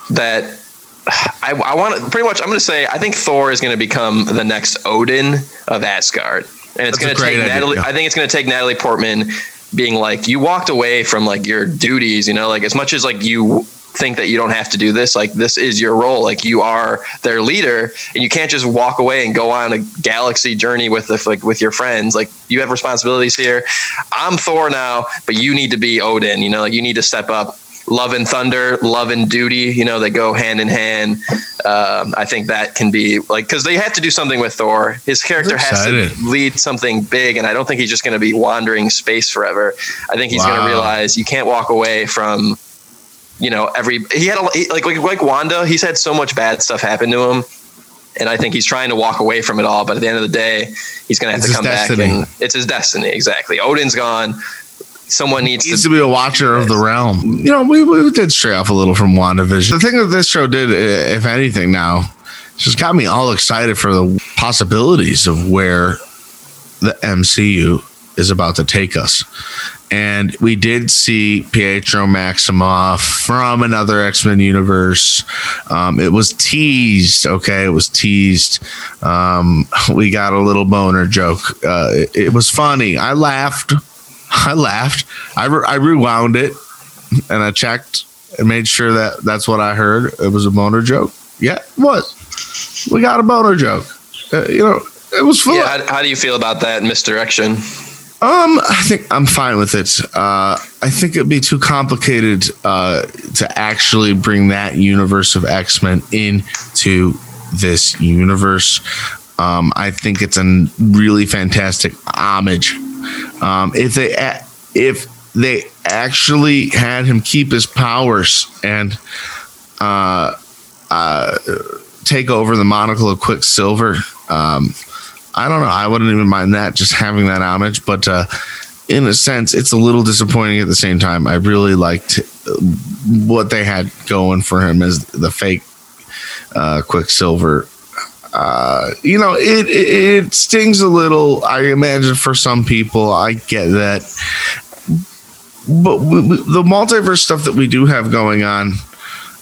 that I, I want to pretty much. I'm going to say I think Thor is going to become the next Odin of Asgard, and it's going to take idea, Natalie. Yeah. I think it's going to take Natalie Portman being like, you walked away from like your duties. You know, like as much as like you think that you don't have to do this like this is your role like you are their leader and you can't just walk away and go on a galaxy journey with the, like with your friends like you have responsibilities here i'm thor now but you need to be odin you know like you need to step up love and thunder, love and duty. You know, they go hand in hand. Um, I think that can be like because they have to do something with Thor. His character has to lead something big, and I don't think he's just going to be wandering space forever. I think he's wow. going to realize you can't walk away from. You know, every he had a, he, like like like Wanda. He's had so much bad stuff happen to him and I think he's trying to walk away from it all. But at the end of the day, he's going to have to come back, and it's his destiny. Exactly. Odin's gone someone needs, needs to, to, be a watcher of the realm. You know, we, we did stray off a little from WandaVision. The thing that this show did, if anything, now just got me all excited for the possibilities of where the MCU is about to take us. And we did see Pietro Maximoff from another X Men universe. Um, it was teased, okay? It was teased. Um, we got a little boner joke. Uh, it, it was funny. I laughed I laughed. I, re- I rewound it and I checked and made sure that that's what I heard. It was a boner joke. Yeah, it was. We got a boner joke. Uh, you know, it was fun. Yeah, how, how, do you feel about that misdirection? Um, I think I'm fine with it. Uh, I think it'd be too complicated uh, to actually bring that universe of X Men into this universe. Um, I think it's a really fantastic homage um, if they if they actually had him keep his powers and uh, uh, take over the monocle of Quicksilver, um, I don't know. I wouldn't even mind that, just having that homage. But uh, in a sense, it's a little disappointing at the same time. I really liked what they had going for him as the fake uh, Quicksilver uh, you know, it, it, it stings a little. I imagine for some people, I get that, but we, we, the multiverse stuff that we do have going on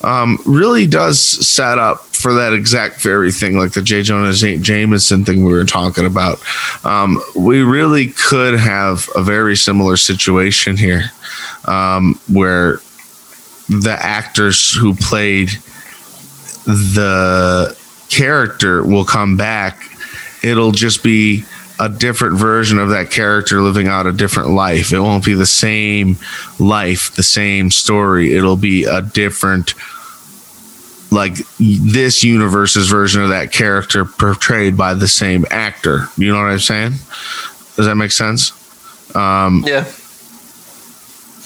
um, really does set up for that exact very thing, like the J. Jonah St. Jameson thing we were talking about. Um, we really could have a very similar situation here, um, where the actors who played the character will come back. It'll just be a different version of that character living out a different life. It won't be the same life, the same story. It'll be a different, like this universe's version of that character portrayed by the same actor. You know what I'm saying? Does that make sense? Um, yeah.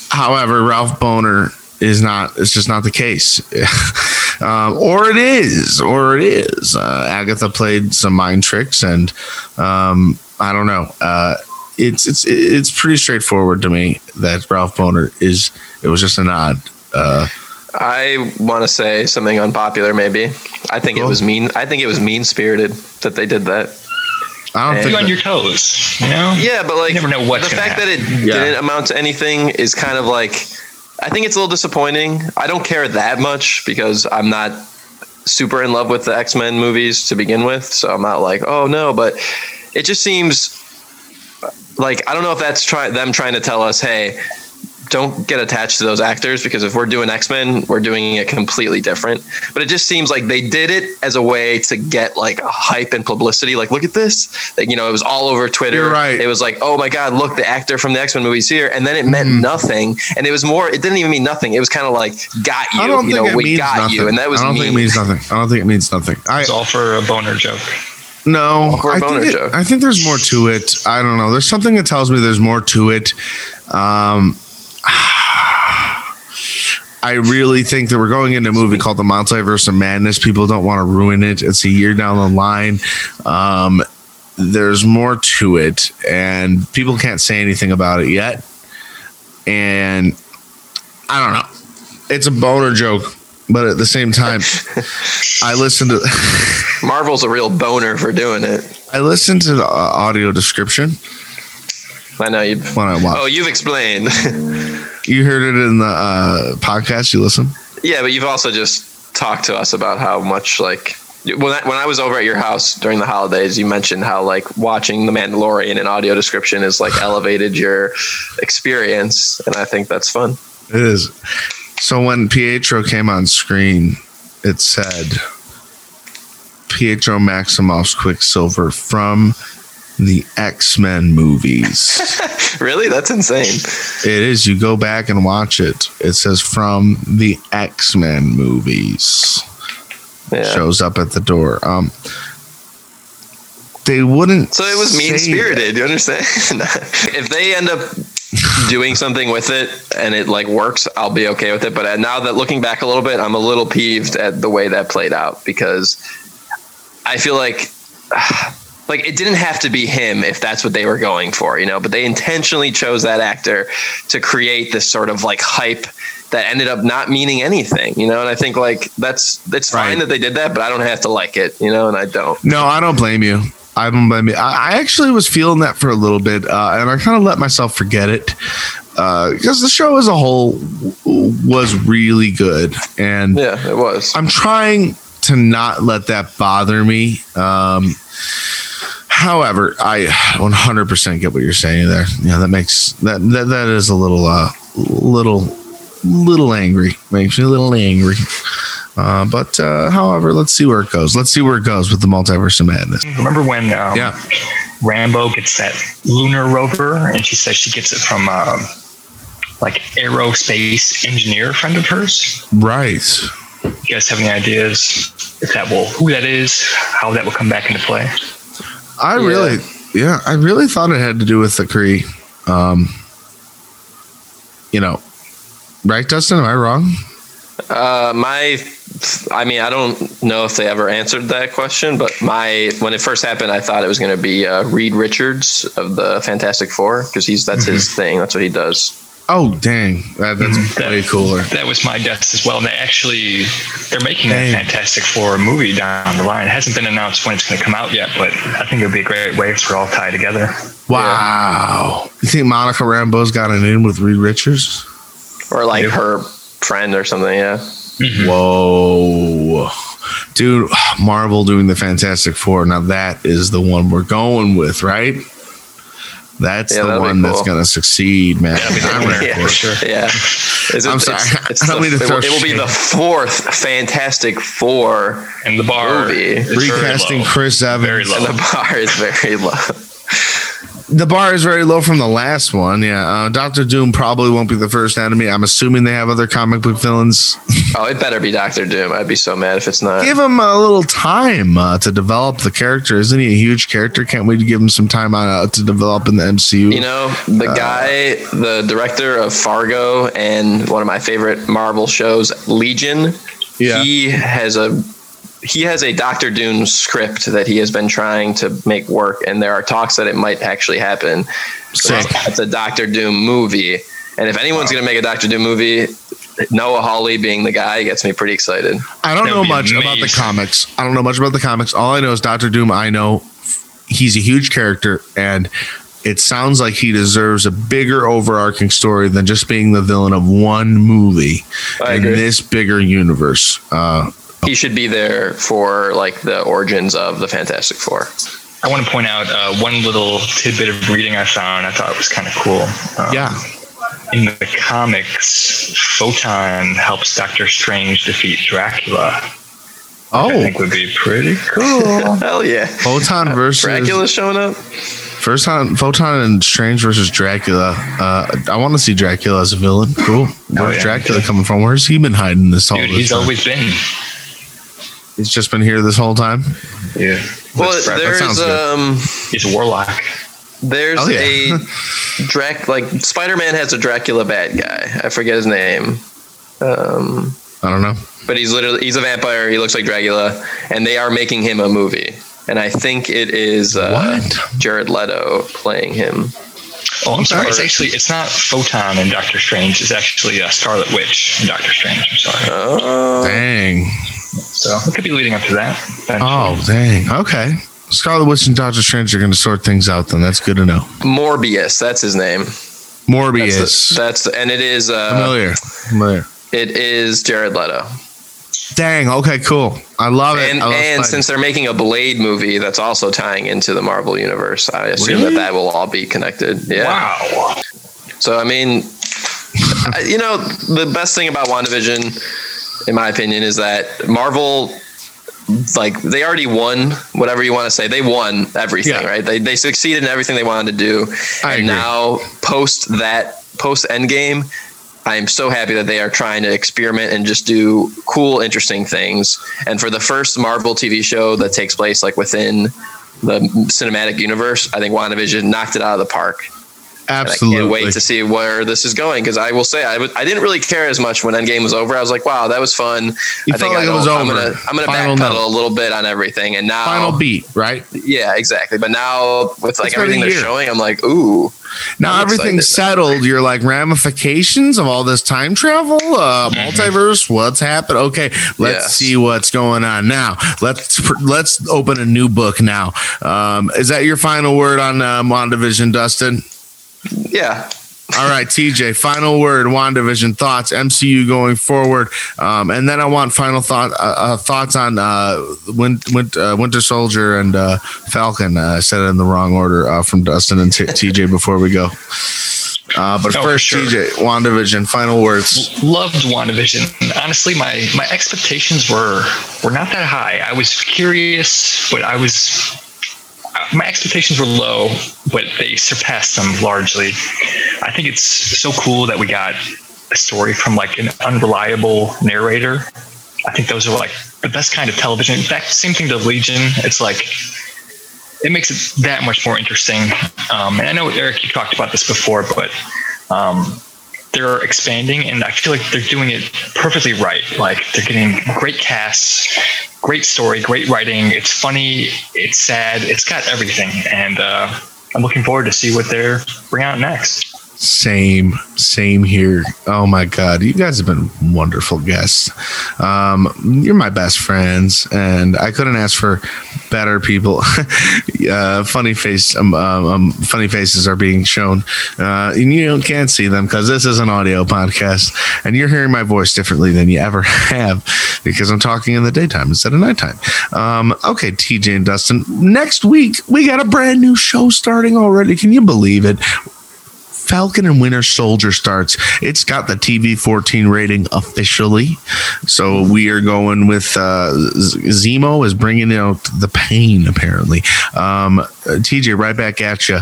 However, Ralph Bohner is not, it's just not the case. um, or it is, or it is. Uh, Agatha played some mind tricks, and um, I don't know. Uh, it's it's it's pretty straightforward to me that Ralph Bohner is. It was just a nod. Uh, I want to say something unpopular. Maybe I think cool. it was mean. I think it was mean spirited that they did that. I don't and think on your toes. You know. Yeah, but like you never know what the fact happen. that it yeah. didn't amount to anything is kind of like I think it's a little disappointing. I don't care that much because I'm not super in love with the X Men movies to begin with. So I'm not like, oh no, but it just seems like I don't know if that's try them trying to tell us, hey, don't get attached to those actors because if we're doing X Men, we're doing it completely different. But it just seems like they did it as a way to get like hype and publicity. Like, look at this. Like, you know, it was all over Twitter. You're right. It was like, oh my God, look, the actor from the X Men movies here. And then it meant mm. nothing. And it was more, it didn't even mean nothing. It was kind of like, got you. I don't you think know, it we means got nothing. you. And that was I don't mean. think it means nothing. I don't think it means nothing. I, it's all for a boner joke. No, I think, it, I think, there's more to it. I don't know. There's something that tells me there's more to it. Um, I really think that we're going into a movie called The Multiverse of Madness. People don't want to ruin it. It's a year down the line. Um, there's more to it, and people can't say anything about it yet. And I don't know. It's a boner joke, but at the same time, I listened to. Marvel's a real boner for doing it. I listened to the uh, audio description. I know you. When I watched. Oh, you've explained. You heard it in the uh, podcast. You listen. Yeah, but you've also just talked to us about how much like when I, when I was over at your house during the holidays, you mentioned how like watching The Mandalorian in audio description is like elevated your experience, and I think that's fun. It is. So when Pietro came on screen, it said Pietro Maximoff's Quicksilver from the X Men movies. really? That's insane. It is. You go back and watch it. It says from the X Men movies. Yeah. Shows up at the door. Um, they wouldn't. So it was mean spirited. You understand? if they end up doing something with it and it like works, I'll be okay with it. But uh, now that looking back a little bit, I'm a little peeved at the way that played out because I feel like. Like it didn't have to be him if that's what they were going for, you know, but they intentionally chose that actor to create this sort of like hype that ended up not meaning anything, you know. And I think like that's it's fine Right. that they did that, but I don't have to like it, you know, and I don't. No, I don't blame you. I don't blame you. I, I actually was feeling that for a little bit, uh, and I kind of let myself forget it because the show as a whole was really good, and Yeah, it was. I'm trying to not let that bother me. Um, however, I 100% get what you're saying there. Yeah, that makes that that, that is a little uh little little angry. Makes me a little angry. Uh, but uh, however, let's see where it goes. Let's see where it goes with the multiverse of madness. Remember when um, Yeah. Rambeau gets that lunar rover, and she says she gets it from um, like aerospace engineer friend of hers. Right. You guys have any ideas if that will who that is, how that will come back into play? I Yeah. really, yeah, I really thought it had to do with the Kree. Um, you know, right, Dustin? Am I wrong? Uh, my, I mean, I don't know if they ever answered that question, but my when it first happened, I thought it was going to be uh, Reed Richards of the Fantastic Four because he's that's his thing. That's what he does. Oh, dang, that, that's That- way cooler. That was my guess as well. And they actually they're making Dang. a Fantastic Four movie down the line. It hasn't been announced when it's going to come out yet, but I think it would be a great way for it all tied together. Wow. You think Monica Rambeau's got an in with Reed Richards? Or like Yeah. her friend or something. Yeah. Mm-hmm. Whoa. Dude, Marvel doing the Fantastic Four. Now that is the one we're going with, right? That's Yeah, the that'd be one that's going to succeed, man. That'd be I'm yeah, for sure. Yeah. Is I'm sorry. I don't the- mean to it, will, throw it will be the fourth Fantastic Four, And the bar Movie. Recasting. Chris Evans. Very low. and the bar is very low. The bar is very low from the last one. Yeah, uh, Doctor Doom probably won't be the first enemy. I'm assuming they have other comic book villains. Oh, it better be Doctor Doom. I'd be so mad if it's not. give him a little time uh, to develop the character. Isn't he a huge character? Can't wait to give him some time uh, to develop in the MCU. You know, the guy, the director of Fargo and one of my favorite Marvel shows, Legion, Yeah. he has a he has a Doctor Doom script that he has been trying to make work, and there are talks that it might actually happen. So it's a Doctor Doom movie, and if anyone's going to make a Doctor Doom movie, Noah Hawley being the guy gets me pretty excited. I don't That know would be much about the comics. I don't know much about the comics. All I know is Doctor Doom. I know he's a huge character, and it sounds like he deserves a bigger overarching story than just being the villain of one movie in this bigger universe. Uh, He should be there for like the origins of the Fantastic Four. I want to point out uh, one little tidbit of reading I found. I thought it was kind of cool. Um, yeah, In the comics, Photon helps Doctor Strange defeat Dracula. Oh, I think would be pretty cool. Hell yeah! Photon versus Dracula's showing up. first time Photon and Strange versus Dracula. Uh, I want to see Dracula as a villain. Cool. Where's Oh, yeah. Dracula coming from? Where's he been hiding this whole Dude, this he's time? always been. He's just been here this whole time. Yeah. Well, That's that there's sounds good. um, He's a warlock. there's Oh, yeah. a Drac like Spider-Man has a Dracula bad guy. I forget his name. Um, I don't know. but he's literally he's a vampire. He looks like Dracula, and they are making him a movie. And I think it is uh, What? Jared Leto playing him. Oh, I'm sorry. It's actually it's not Photon in Doctor Strange. It's actually uh, Scarlet Witch in Doctor Strange. I'm sorry. Oh, Dang. So it could be leading up to that. Oh, dang. Okay. Scarlet Witch and Doctor Strange are going to sort things out. Then that's good to know. Morbius, that's his name. Morbius. That's, the, that's and it is uh, Familiar. Familiar. it is Jared Leto. Dang. Okay. Cool. I love it. And I love and Spidey. since they're making a Blade movie that's also tying into the Marvel universe, I assume Really? that that will all be connected. Yeah. Wow. So I mean, you know, the best thing about WandaVision, in my opinion, is that Marvel like they already won whatever you want to say. They won everything, Yeah. right? They they succeeded in everything they wanted to do. I and agree. now post that post Endgame, I am so happy that they are trying to experiment and just do cool, interesting things. And for the first Marvel TV show that takes place like within the cinematic universe, I think WandaVision knocked it out of the park. And Absolutely. I can't wait to see where this is going because I will say I w- I didn't really care as much when Endgame was over. I was like, wow, that was fun. You I felt think like I it was I'm over. gonna I'm gonna Final backpedal note. a little bit on everything. And now Final beat, right? yeah, exactly. But now with like It's everything they're showing, I'm like, ooh, Now I'm everything's excited. settled. You're like ramifications of all this time travel, uh, multiverse. What's happened? Okay, let's Yes. see what's going on now. Let's let's open a new book now. Um, is that your final word on uh, WandaVision, Dustin? Yeah. All right, TJ. Final word. WandaVision thoughts. MCU going forward, um, and then I want final thought uh, uh, thoughts on uh, Win- Win- uh, Winter Soldier and uh, Falcon. Uh, I said it in the wrong order uh, from Dustin and T- TJ before we go. Uh, but Oh, for first, sure. TJ, WandaVision. Final words. loved WandaVision. Honestly, my my expectations were were not that high. I was curious, but I was my expectations were low, but they surpassed them largely. I think it's so cool that we got a story from like an unreliable narrator. I think those are like the best kind of television. In fact, same thing to Legion. It's like it makes it that much more interesting. Um, and I know Eric, you talked about this before, but um, they're expanding, and I feel like they're doing it perfectly right. Like they're getting great casts, great story, great writing. It's funny, it's sad, it's got everything, and uh, I'm looking forward to see what they're bring out next. Same, same here. Oh my God, you guys have been wonderful guests. Um, you're my best friends, and I couldn't ask for better people. uh, funny face, um, um, um, funny faces are being shown, uh, and you can't see them because this is an audio podcast, and you're hearing my voice differently than you ever have because I'm talking in the daytime instead of nighttime. Um, okay, TJ and Dustin. Next week we got a brand new show starting already. Can you believe it? Falcon and Winter Soldier starts. It's got the TV 14 rating officially. So we are going with uh, Zemo is bringing out the pain, apparently. Um, TJ, right back at you.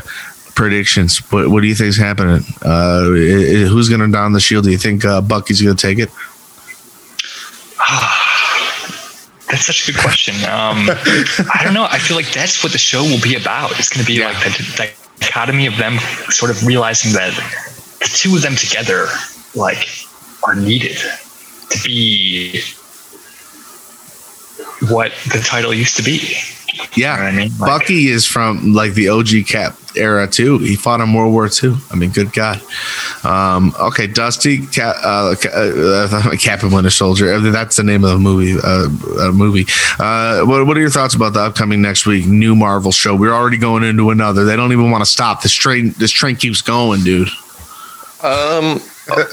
Predictions. What, what do you think is happening? Uh, i- i- who's going to don the shield? Do you think uh, Bucky's going to take it? That's such a good question. Um, I don't know. I feel like that's what the show will be about. It's going to be like the dichotomy of them sort of realizing that the two of them together, like, are needed to be what the title used to be. Yeah. You know I mean? Like- Bucky is from like the OG Cap era too. He fought in World War II. I mean, good God. Um, okay, Dusty Cap, uh, Ca- uh, Captain Winter Soldier. Uh, That's the name of the movie. Uh, uh, movie. Uh, what, what are your thoughts about the upcoming next week new Marvel show? We're already going into another. They don't even want to stop. This train, this train keeps going, dude. Um,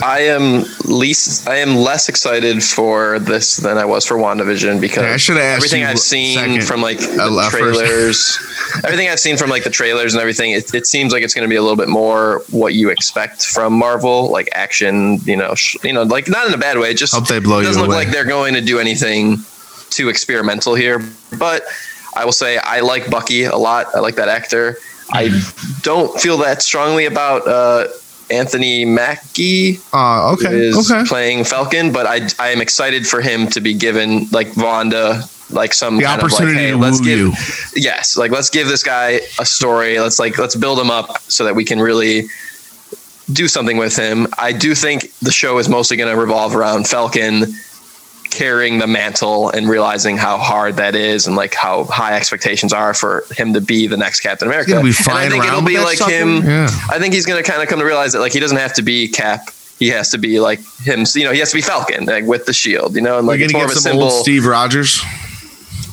I am least I am less excited for this than I was for WandaVision because Yeah, I should've everything I've seen second. from like Uh, the uh, trailers, everything I've seen from like the trailers and everything, it, it seems like it's going to be a little bit more what you expect from Marvel, like action, you know, sh- you know, like not in a bad way. Just Hope they blow it doesn't look away. like they're going to do anything too experimental here, but I will say I like Bucky a lot. I like that actor. I don't feel that strongly about uh, Anthony Mackie Uh, okay, is okay. playing Falcon, but I I am excited for him to be given like Vonda like some The kind of like opportunity hey to let's give you. yes like let's give this guy a story let's like let's build him up so that we can really do something with him. I do think the show is mostly going to revolve around Falcon carrying the mantle and realizing how hard that is and like how high expectations are for him to be the next Captain America. Be and I think it'll be like sucker? him. Yeah. I think he's going to kind of come to realize that like he doesn't have to be Cap. He has to be like him. You know, he has to be Falcon like with the shield. You know, and like We're it's more get of a symbol. Steve Rogers.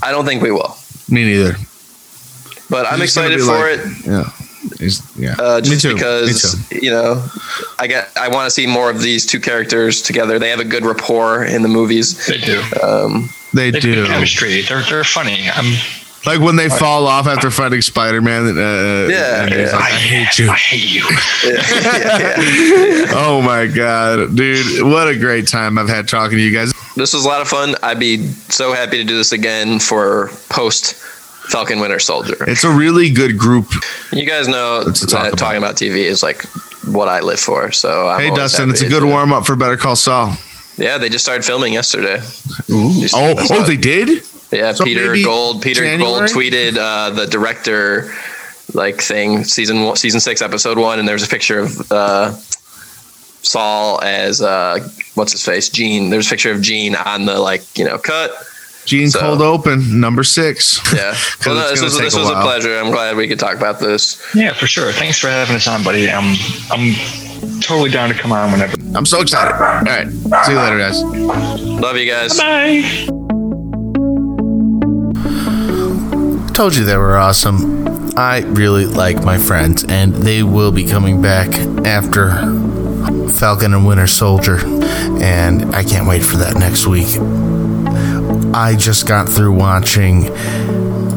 I don't think we will, Me neither. but I'm excited for like- it. Yeah. He's, yeah. Uh, Me just too. Me because too. you know, I get I want to see more of these two characters together. They have a good rapport in the movies. They do. Um, They, They do. do chemistry. They're they're funny. I'm Like when they fall off after fighting Spider Man. Uh, Yeah, yeah. like, I hate you. I hate you. yeah, yeah, yeah. Oh my god, dude! What a great time I've had talking to you guys. this was a lot of fun. I'd be so happy to do this again for post Falcon Winter Soldier. It's a really good group. You guys know talk about. talking about TV is like what I live for. So I'm hey, Dustin, it's a good warm up for Better Call Saul. Yeah, they just started filming yesterday. Oh, oh, they did? Yeah, So Peter Gould. Peter January? Gould tweeted uh, the director like thing season one, season six episode one, and there was a picture of uh, Saul as uh, what's his face Gene. There's a picture of Gene on the like you know cut. Gene So- Cold Open, number six. Yeah, well, no, this was this a was a pleasure. I'm glad we could talk about this. Yeah, for sure. Thanks for having us on, buddy. I'm I'm totally down to come on whenever. I'm so excited. All right. See you later, guys. Love you guys. Bye. Told you they were awesome. I really like my friends, and they will be coming back after Falcon and Winter Soldier, and I can't wait for that next week. I just got through watching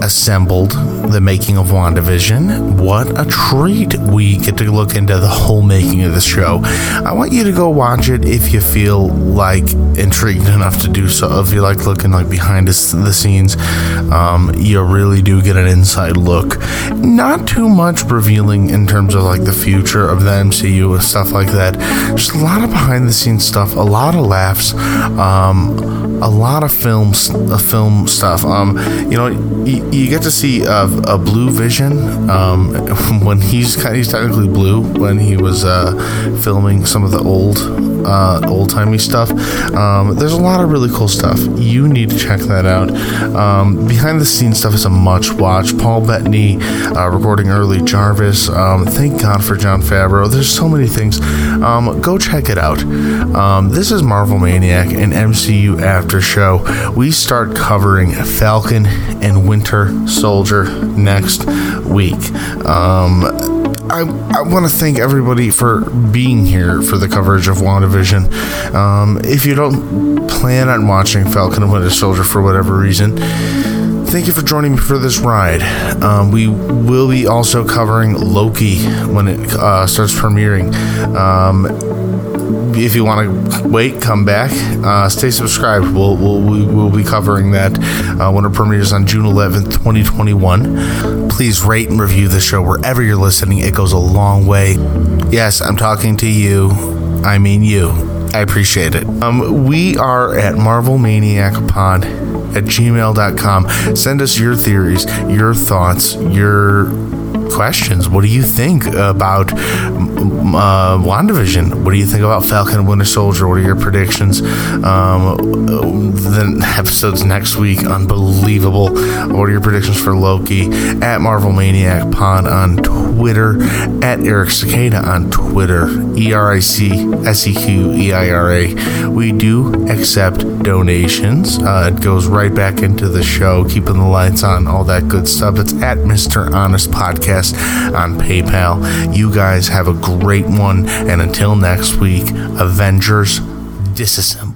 Assembled, the making of WandaVision. What a treat! We get to look into the whole making of the show. I want you to go watch it if you feel like intrigued enough to do so. If you like looking like behind the scenes, um, you really do get an inside look. Not too much revealing in terms of like the future of the MCU and stuff like that. Just a lot of behind the scenes stuff, a lot of laughs. Um, a lot of films, uh, film stuff. Um, you know, you get to see uh, a blue vision um, when he's kind of, he's technically blue when he was uh, filming some of the old uh, old timey stuff. Um, there's a lot of really cool stuff. You need to check that out. Um, behind the scenes stuff is a much watch. Paul Bettany uh, recording early Jarvis. Um, thank God for Jon Favreau. There's so many things. Um, go check it out. Um, this is Marvel Maniac, an MCU after show. We start covering Falcon and Winter Soldier next week. Um, I, I want to thank everybody for being here for the coverage of WandaVision. Um, if you don't plan on watching Falcon and Winter Soldier for whatever reason, thank you for joining me for this ride. Um, we will be also covering Loki when it uh, starts premiering. Um, if you want to wait, come back. Uh, stay subscribed. We'll, we'll, we will be covering that uh, when it premieres on June 11th, 2021. Please rate and review the show wherever you're listening. It goes a long way. Yes, I'm talking to you. I mean you. I appreciate it. Um, we are at Marvel Maniac Pod at gmail.com. Send us your theories, your thoughts, your questions. What do you think about uh, WandaVision? What do you think about Falcon and Winter Soldier? What are your predictions? Um, the episodes next week, unbelievable. What are your predictions for Loki? At Marvel Maniac Pod on Twitter, at Eric Sequeira on Twitter, E R I C S E Q E I R A. We do accept donations. Uh, it goes right back into the show, keeping the lights on, all that good stuff. It's at Mr. Honest Podcast on PayPal. You guys have a great one, and until next week, Avengers disassemble.